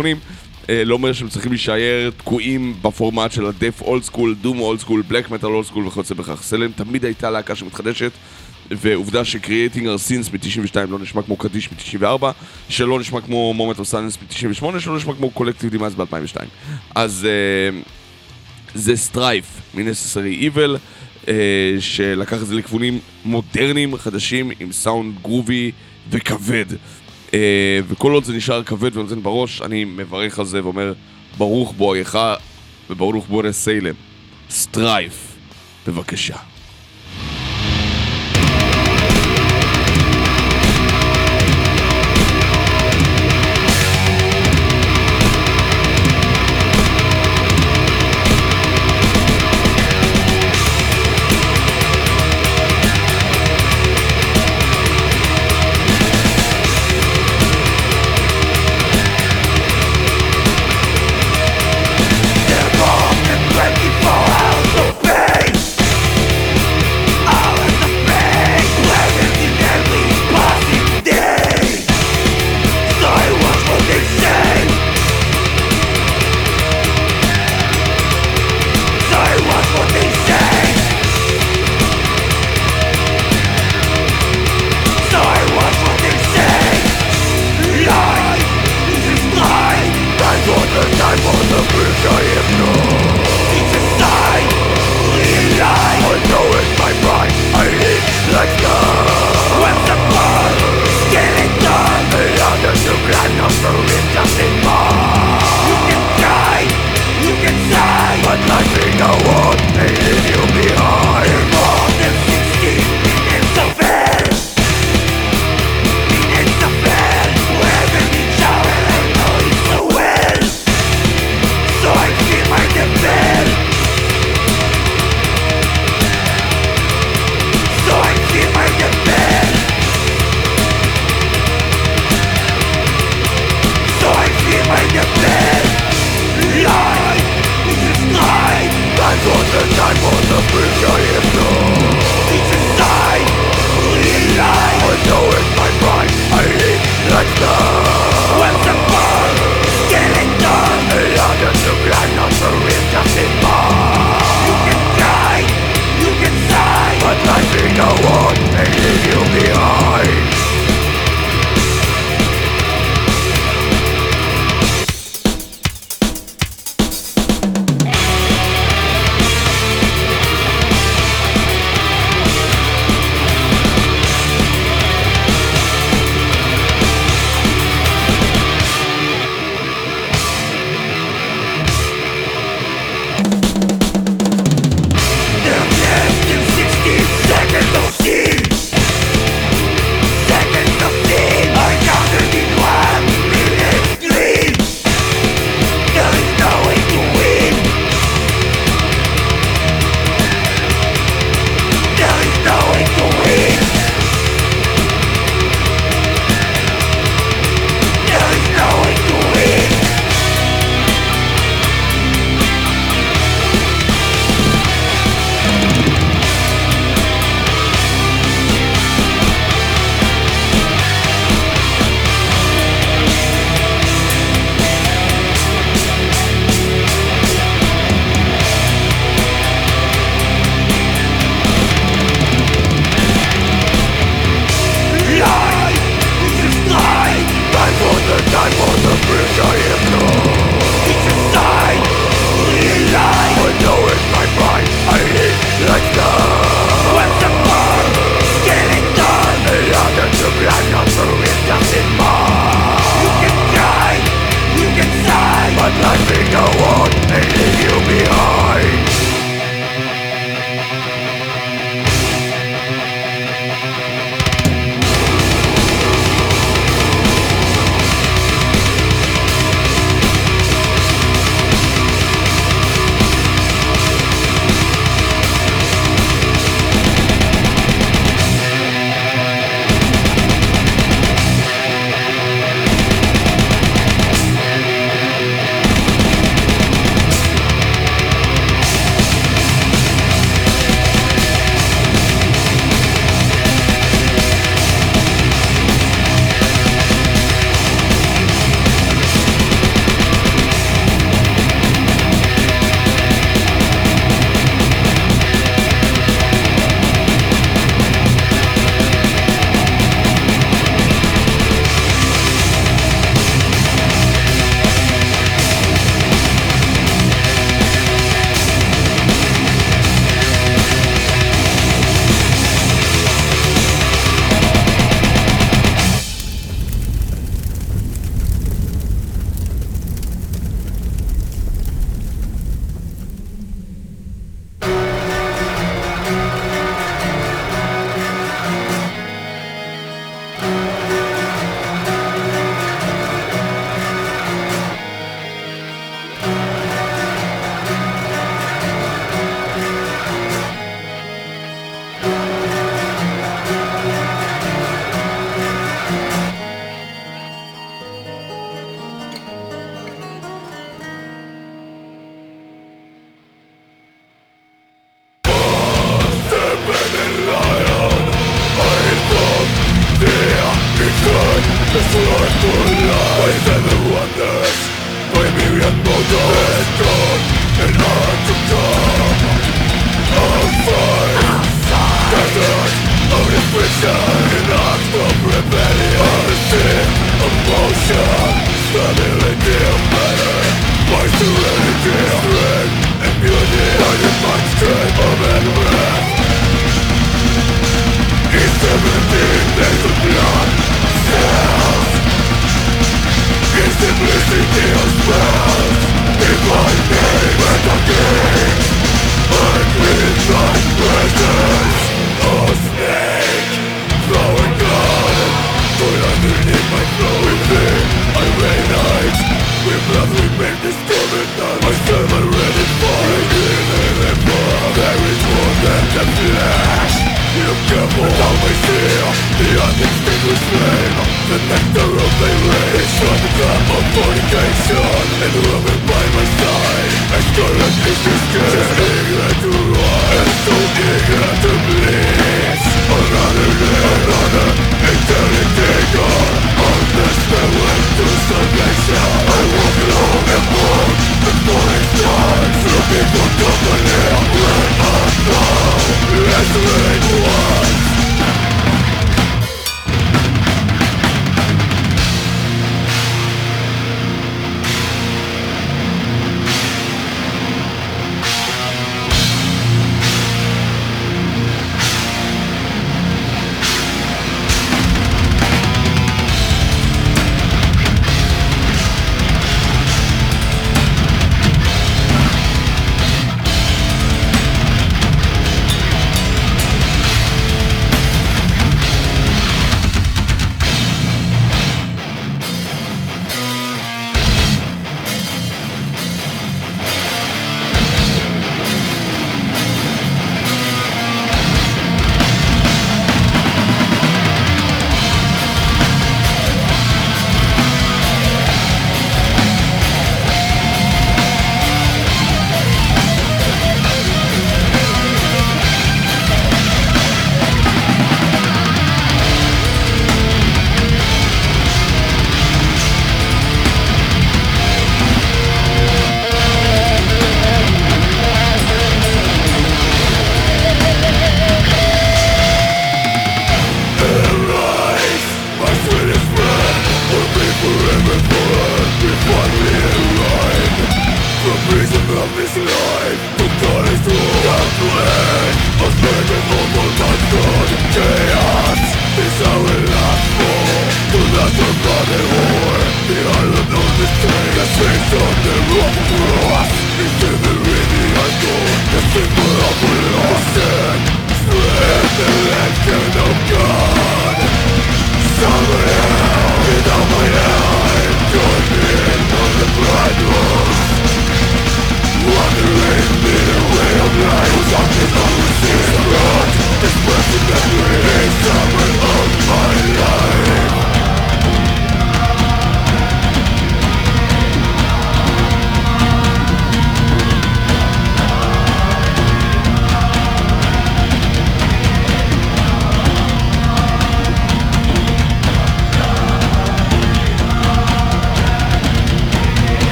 אה, לא אומר שהם צריכים להישאר תקועים בפורמט של ה death old school, doom old school, black metal old school וכיוצא בכך. סלם תמיד הייתה להקה שמתחדשת, ועובדה ש-Creating Our Sins מ-92 לא נשמע כמו קדיש מ-94, שלא נשמע כמו Moment of Silence מ-98, שלא נשמע כמו Collective Demise ב-2002. אז אה, זה Strife מ-Necessary אה, שלקח את זה לכיוונים מודרניים, חדשים, עם סאונד groovy וכבד. אה, וכל עוד זה נשאר כבד ונותן בראש, אני מברך על זה ואומר, ברוך בואך וברוך בואי Salem. Strife, בבקשה.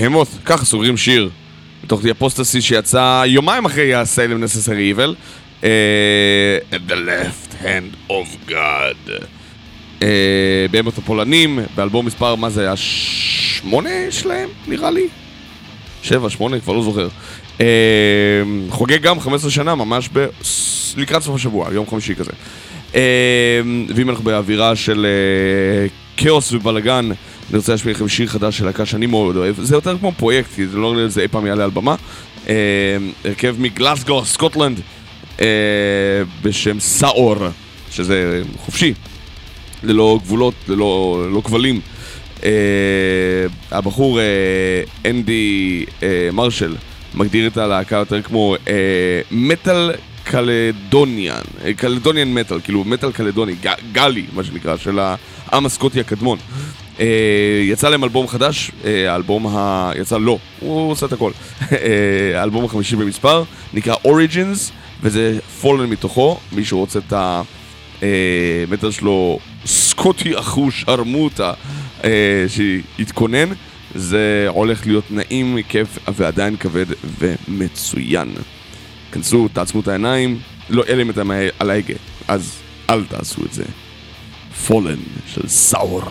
בהמות, ככה סוגרים שיר. מתוך The Apostasy שיצא יומיים אחרי ה-Salem Necessary Evil. אה, the left hand of God. אה, בהמות הפולנים, באלבום מספר, מה זה היה? שמונה שלהם, נראה לי? שבע, שמונה, כבר לא זוכר. אה, חוגג גם 15 שנה, ממש ב... לקראת סוף השבוע, יום חמישי כזה. אה, ואם אנחנו באווירה של אה, כאוס ובלאגן, אני רוצה להשמיע לכם שיר חדש של להקה שאני מאוד אוהב. זה יותר כמו פרויקט, כי זה לא נראה לי שזה אי פעם יעלה על במה. אה, הרכב מגלסגו, סקוטלנד, אה, בשם Saor, שזה חופשי, ללא גבולות, ללא, ללא כבלים. אה, הבחור אה, אנדי אה, מרשל מגדיר את הלהקה יותר כמו אה, מטאל Caledonian, אה, Caledonian metal, כאילו מטאל קלדוני, גלי, מה שנקרא, של העם הסקוטי הקדמון. אה, יצא להם אלבום חדש, אה, האלבום ה... יצא לא, הוא עושה את הכל. אה, האלבום החמישי במספר, נקרא Origins, וזה פולן מתוכו, מי שרוצה את ה... אה, מטר שלו סקוטי אחו שרמוטה אה, שיתכונן זה הולך להיות נעים, כיף ועדיין כבד ומצוין. כנסו, תעצמו את העיניים, לא, אלא אם אתם על ההגה, אז אל תעשו את זה. פולן של סאור.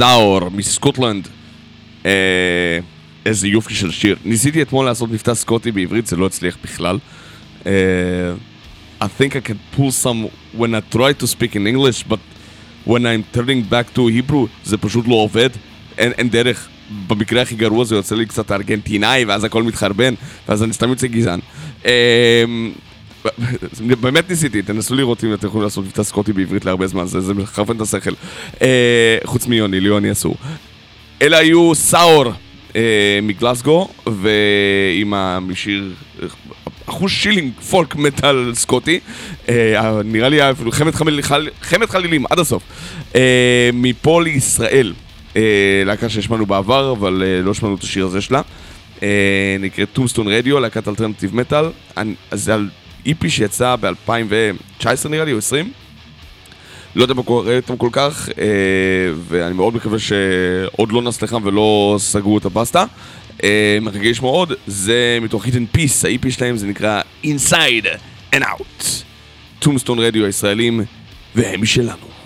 סאור מסקוטלנד. אה, איזה יופי של שיר. ניסיתי אתמול לעשות מבטא סקוטי בעברית, זה לא הצליח בכלל. אה, I think I can pull some when I try to speak in English, but when I'm turning back to Hebrew, זה פשוט לא עובד. אין, אין דרך. במקרה הכי גרוע זה יוצא לי קצת ארגנטינאי, ואז הכל מתחרבן, ואז אני סתם יוצא גזען. אה, <laughs> באמת ניסיתי, תנסו לראות אם אתם יכולים לעשות מבטא סקוטי בעברית להרבה זמן, זה, זה מחרפן את השכל. אה, חוץ מיוני, ליוני אסור. אלה היו סאור אה, מגלסגו, ועם המשיר אחוז שילינג פולק מטאל סקוטי. אה, נראה לי אפילו חמד, חמד, חל, חמד חלילים עד הסוף. אה, מפה לישראל, אה, להקה שהשמענו בעבר, אבל אה, לא שמענו את השיר הזה שלה. אה, נקראת טומסטון רדיו, להקת אלטרנטיב מטאל. זה על איפי שיצא ב-2019 נראה לי, או 20. לא יודע מה קורה איתם כל כך, אה, ואני מאוד מקווה שעוד לא נסלחם ולא סגרו את הבסטה. אה, לשמוע עוד, זה מתוך Hidden Peace, ה-EP שלהם זה נקרא Inside and Out. טומסטון רדיו הישראלים, והם משלנו.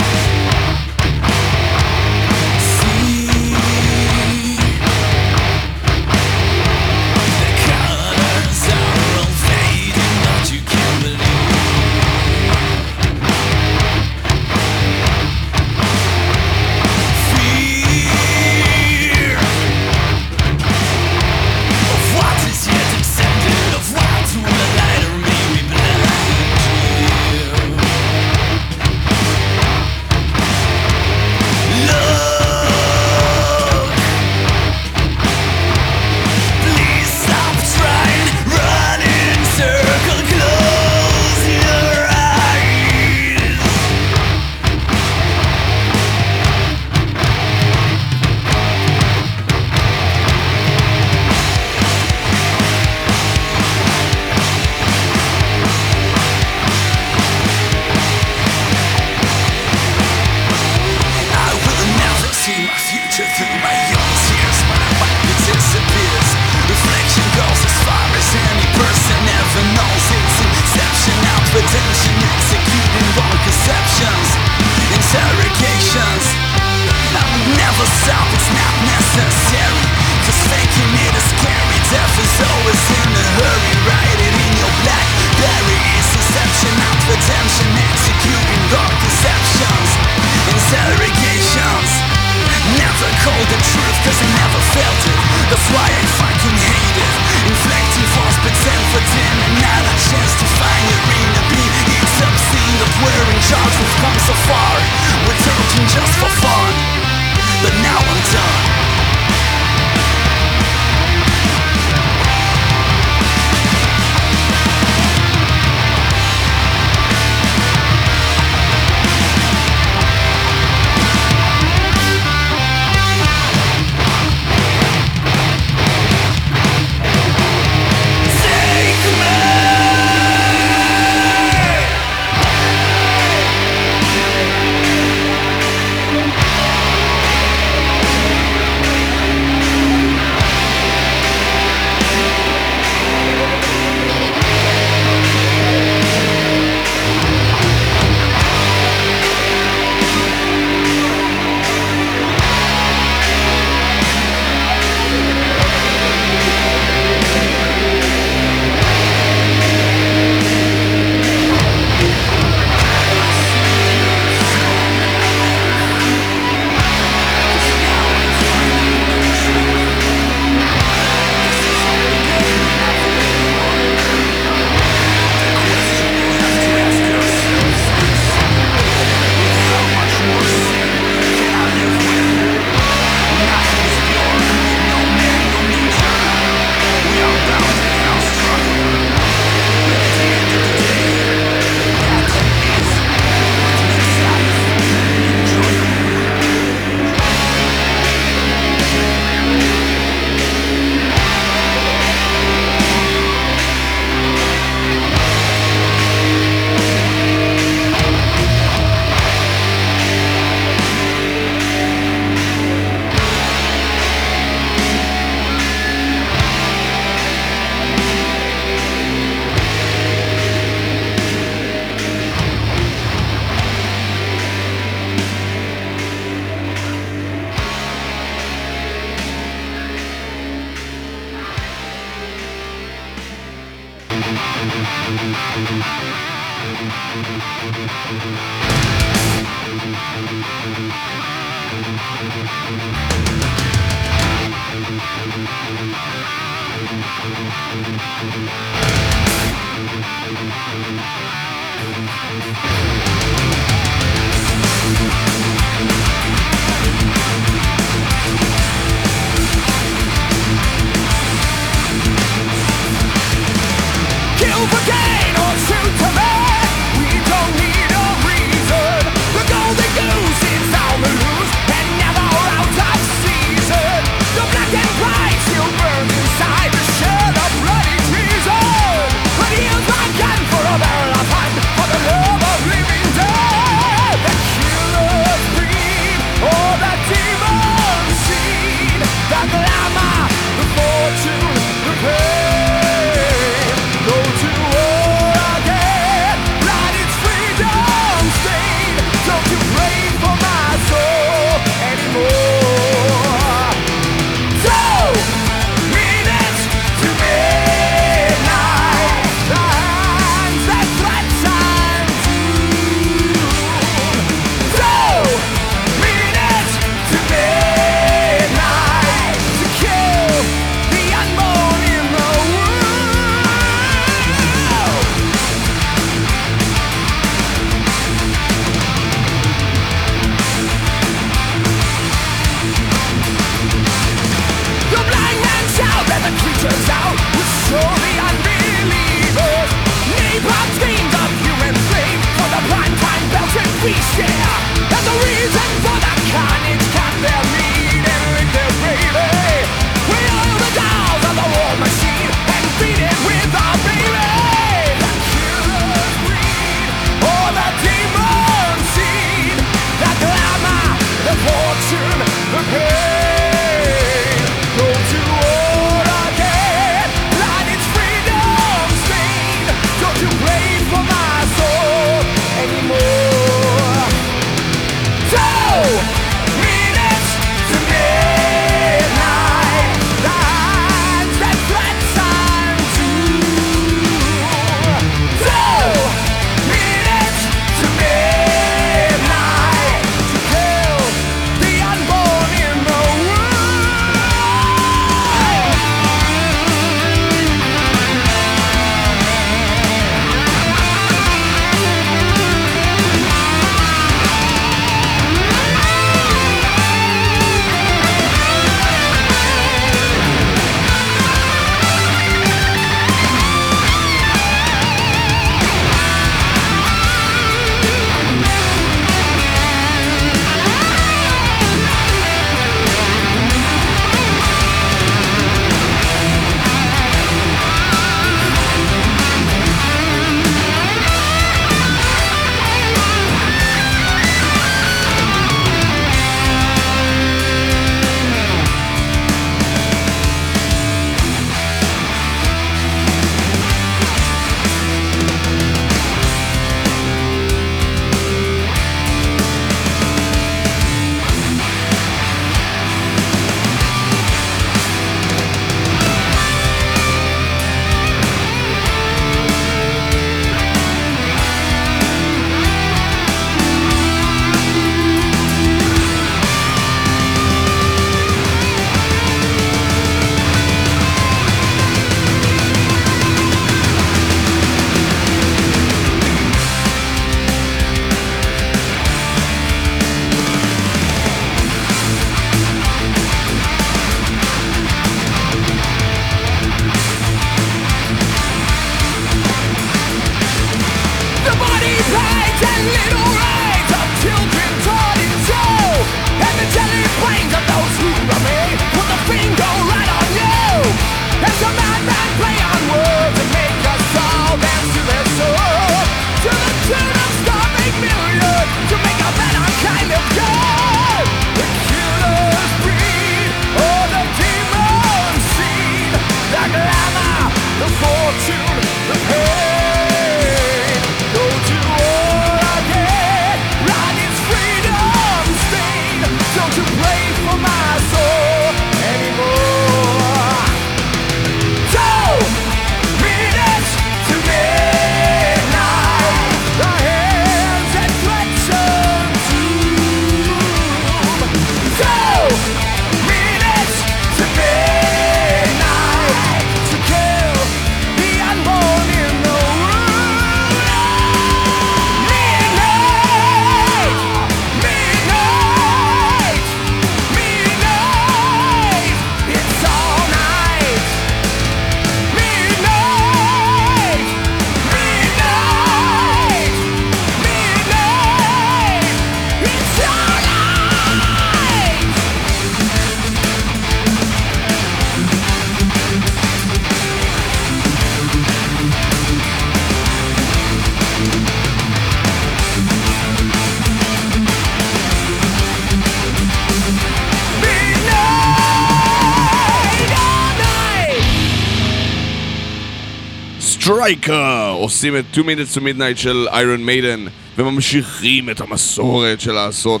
Striker עושים את 2 Minutes to Midnight של Iron Maiden וממשיכים את המסורת של לעשות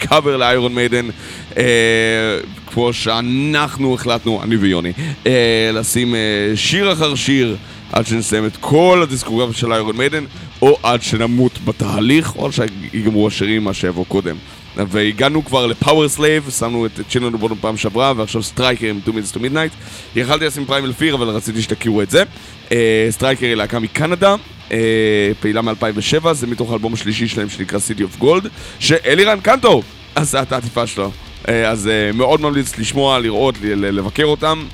קאבר ל Iron Maiden כמו שאנחנו החלטנו, אני ויוני, אה, לשים אה, שיר אחר שיר עד שנסיים את כל הדיסקוגרפיה של Iron Maiden או עד שנמות בתהליך או עד שיגמרו השירים מה שיבוא קודם והגענו כבר ל Powerslave, שמנו את Children of Bodom פעם שעברה, ועכשיו Striker עם 2 Minutes to Midnight. יכלתי לשים Primal Fear, אבל רציתי שתכירו את זה. אה, Striker היא להקה מקנדה, אה, פעילה מ-2007, זה מתוך האלבום השלישי שלהם שנקרא City of Gold, שאלירן קנטו עשה את העטיפה שלו. אה, אז אה, מאוד ממליץ לשמוע, לראות, לבקר אותם,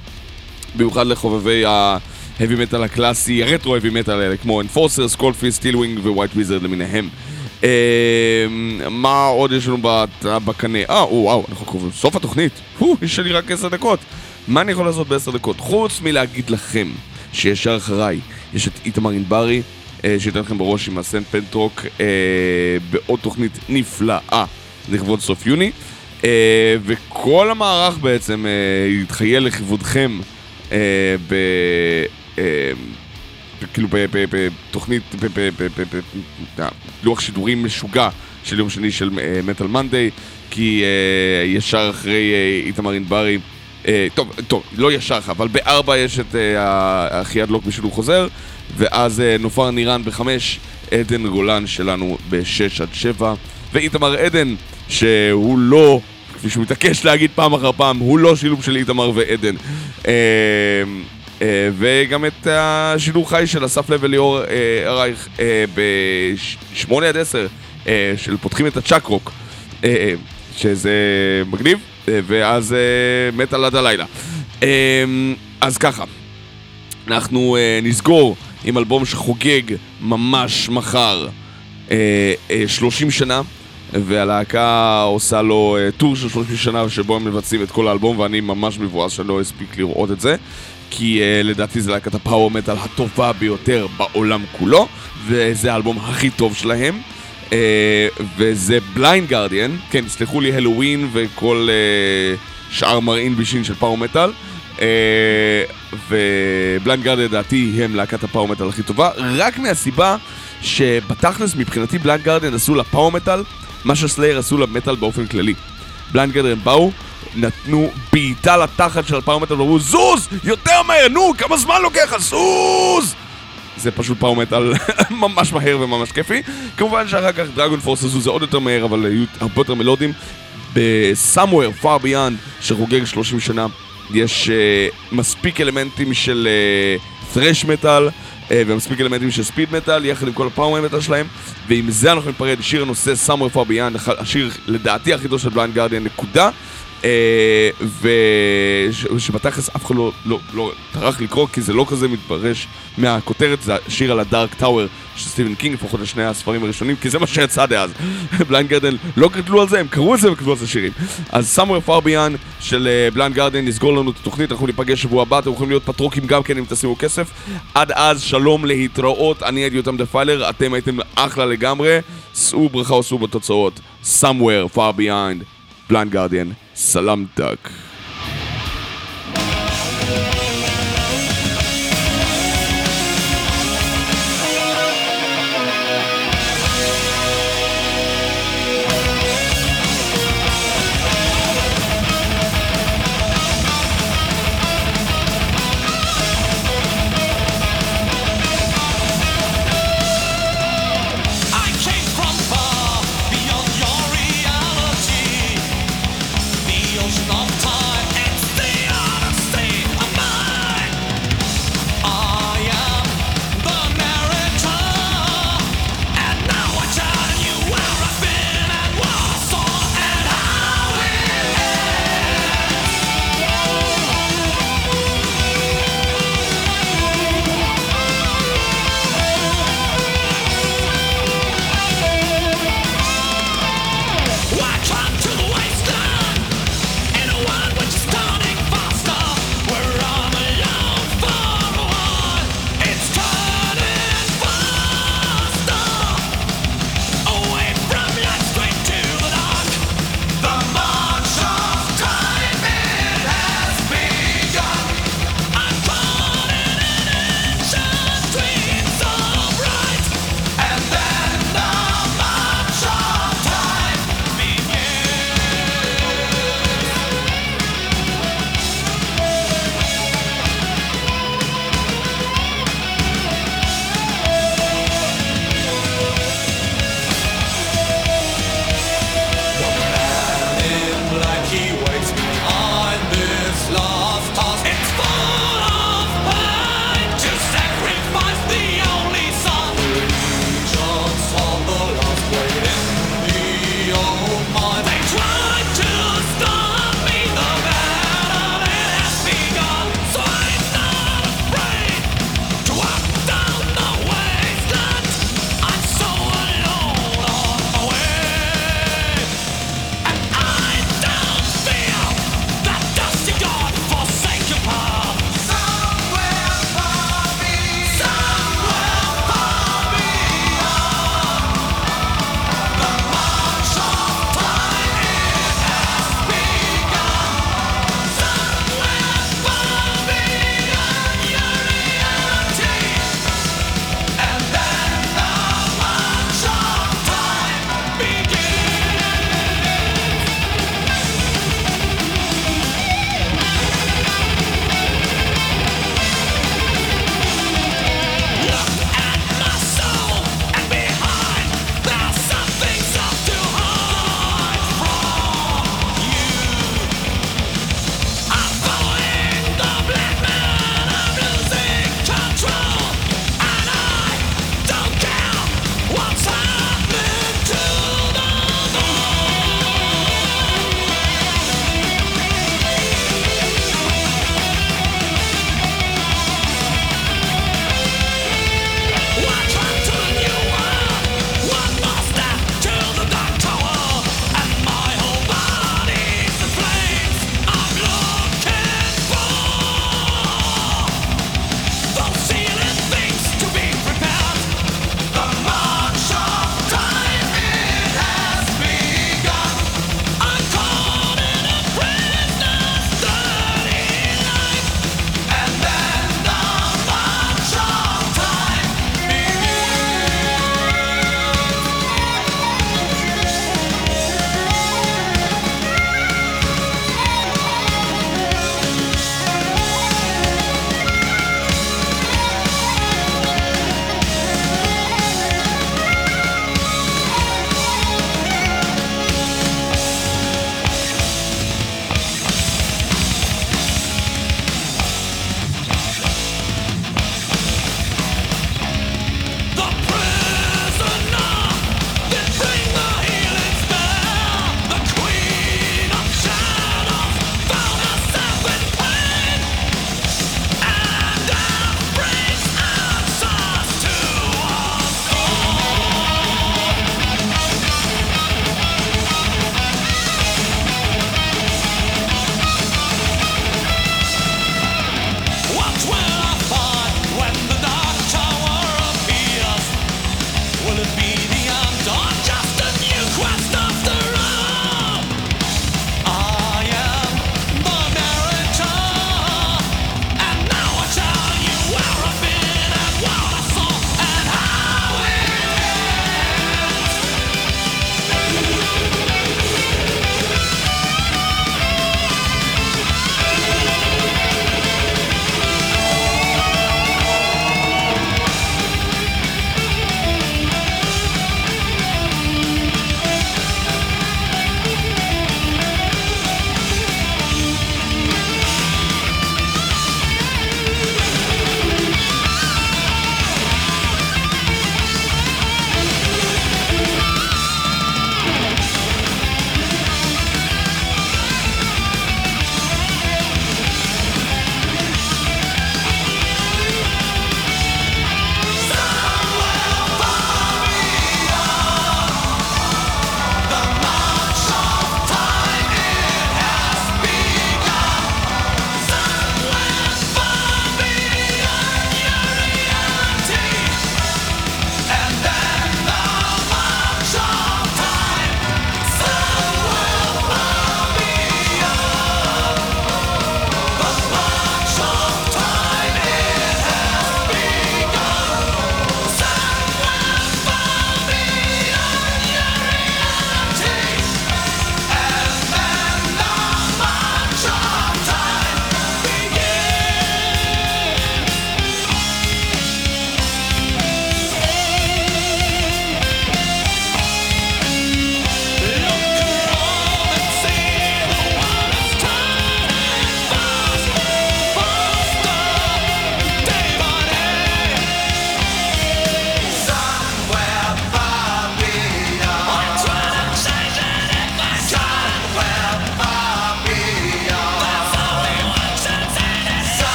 במיוחד לחובבי ה heavy metal הקלאסי, הרטרו heavy metal האלה, כמו Enforcer, Skull Fist, Steelwing, White Wizzard למיניהם. אה, מה עוד יש לנו בקנה? אה, או, וואו, אנחנו קרובים לסוף התוכנית. יש לי רק עשר דקות. מה אני יכול לעשות בעשר דקות? חוץ מלהגיד לכם שישר אחריי יש את איתמר ענברי, אה, שייתן לכם בראש עם הסנט פנטרוק אה, בעוד תוכנית נפלאה לכבוד סוף יוני. אה, וכל המערך בעצם יתחייל לכבודכם ב... אה, כאילו בתוכנית, ב- ב- ב- ב- ב- ב- לוח שידורים משוגע של יום שני של מטאל מנדיי, כי אה, ישר אחרי אה, איתמר ענברי, אה, טוב, טוב, לא ישר, אבל בארבע יש את אה, אחי הדלוק בשידור חוזר, ואז אה, נופר נירן בחמש, עדן גולן שלנו בשש עד שבע, ואיתמר עדן, שהוא לא, כפי שהוא מתעקש להגיד פעם אחר פעם, הוא לא שילוב של איתמר ועדן. אה, אה, וגם את השידור חי של אסף לב וליאור אה, ארייך ב-8 עד 10 אה, של פותחים את הצ'קרוק, אה, אה, שזה מגניב, אה, ואז אה, מטאל עד הלילה. אה, אז ככה, אנחנו אה, נסגור עם אלבום שחוגג ממש מחר אה, אה, 30 שנה, והלהקה עושה לו אה, טור של 30 שנה שבו הם מבצעים את כל האלבום, ואני ממש מבואס שאני לא אספיק לראות את זה, כי אה, לדעתי זה להקת ה power metal הטובה ביותר בעולם כולו, וזה האלבום הכי טוב שלהם. אה, וזה Blind Guardian, כן, סלחו לי, Helloween וכל אה, שאר מרעין בישין של power metal. אה, ו Blind Guardian לדעתי הם להקת ה power metal הכי טובה, רק מהסיבה שבתכלס מבחינתי Blind Guardian עשו ל power metal מה ש Slayer עשו למטאל באופן כללי. Blind Guardian באו, נתנו בעיטה לתחת של ה power metal ואמרו זוז! יותר מהר, נו, כמה זמן לוקח לך, זוז! זה פשוט power metal <laughs> ממש מהר וממש כיפי. כמובן שאחר כך DragonForce עשו זה עוד יותר מהר, אבל היו הרבה יותר מלודיים. ב-Somewhere Far Beyond, שחוגג 30 שנה, יש אה, מספיק אלמנטים של אה, thrash אה, ומספיק אלמנטים של speed metal, יחד עם כל ה power metal שלהם, ועם זה אנחנו ניפרד, שיר הנושא Beyond, הח- השיר לדעתי הכי טוב של Blind Guardian, נקודה. אה, ושבתכלס אף אחד לא, לא, לא טרח לקרוא, כי זה לא כזה מתפרש מהכותרת, זה השיר על ה Dark Tower של סטיבן קינג, לפחות לשני הספרים הראשונים, כי זה מה שיצא דאז. <laughs> Blind Guardian לא כתבו על זה, הם קראו את זה וכתבו על זה שירים. אז far beyond של Blind Guardian נסגור לנו את התוכנית, אנחנו ניפגש שבוע הבא, אתם יכולים להיות פטרונים גם כן אם תשימו כסף. עד אז, שלום להתראות, אני הייתי יותם דפיילר, אתם הייתם אחלה לגמרי, שאו ברכה או שאו בתוצאות. somewhere far beyond, Blind Guardian, סלאם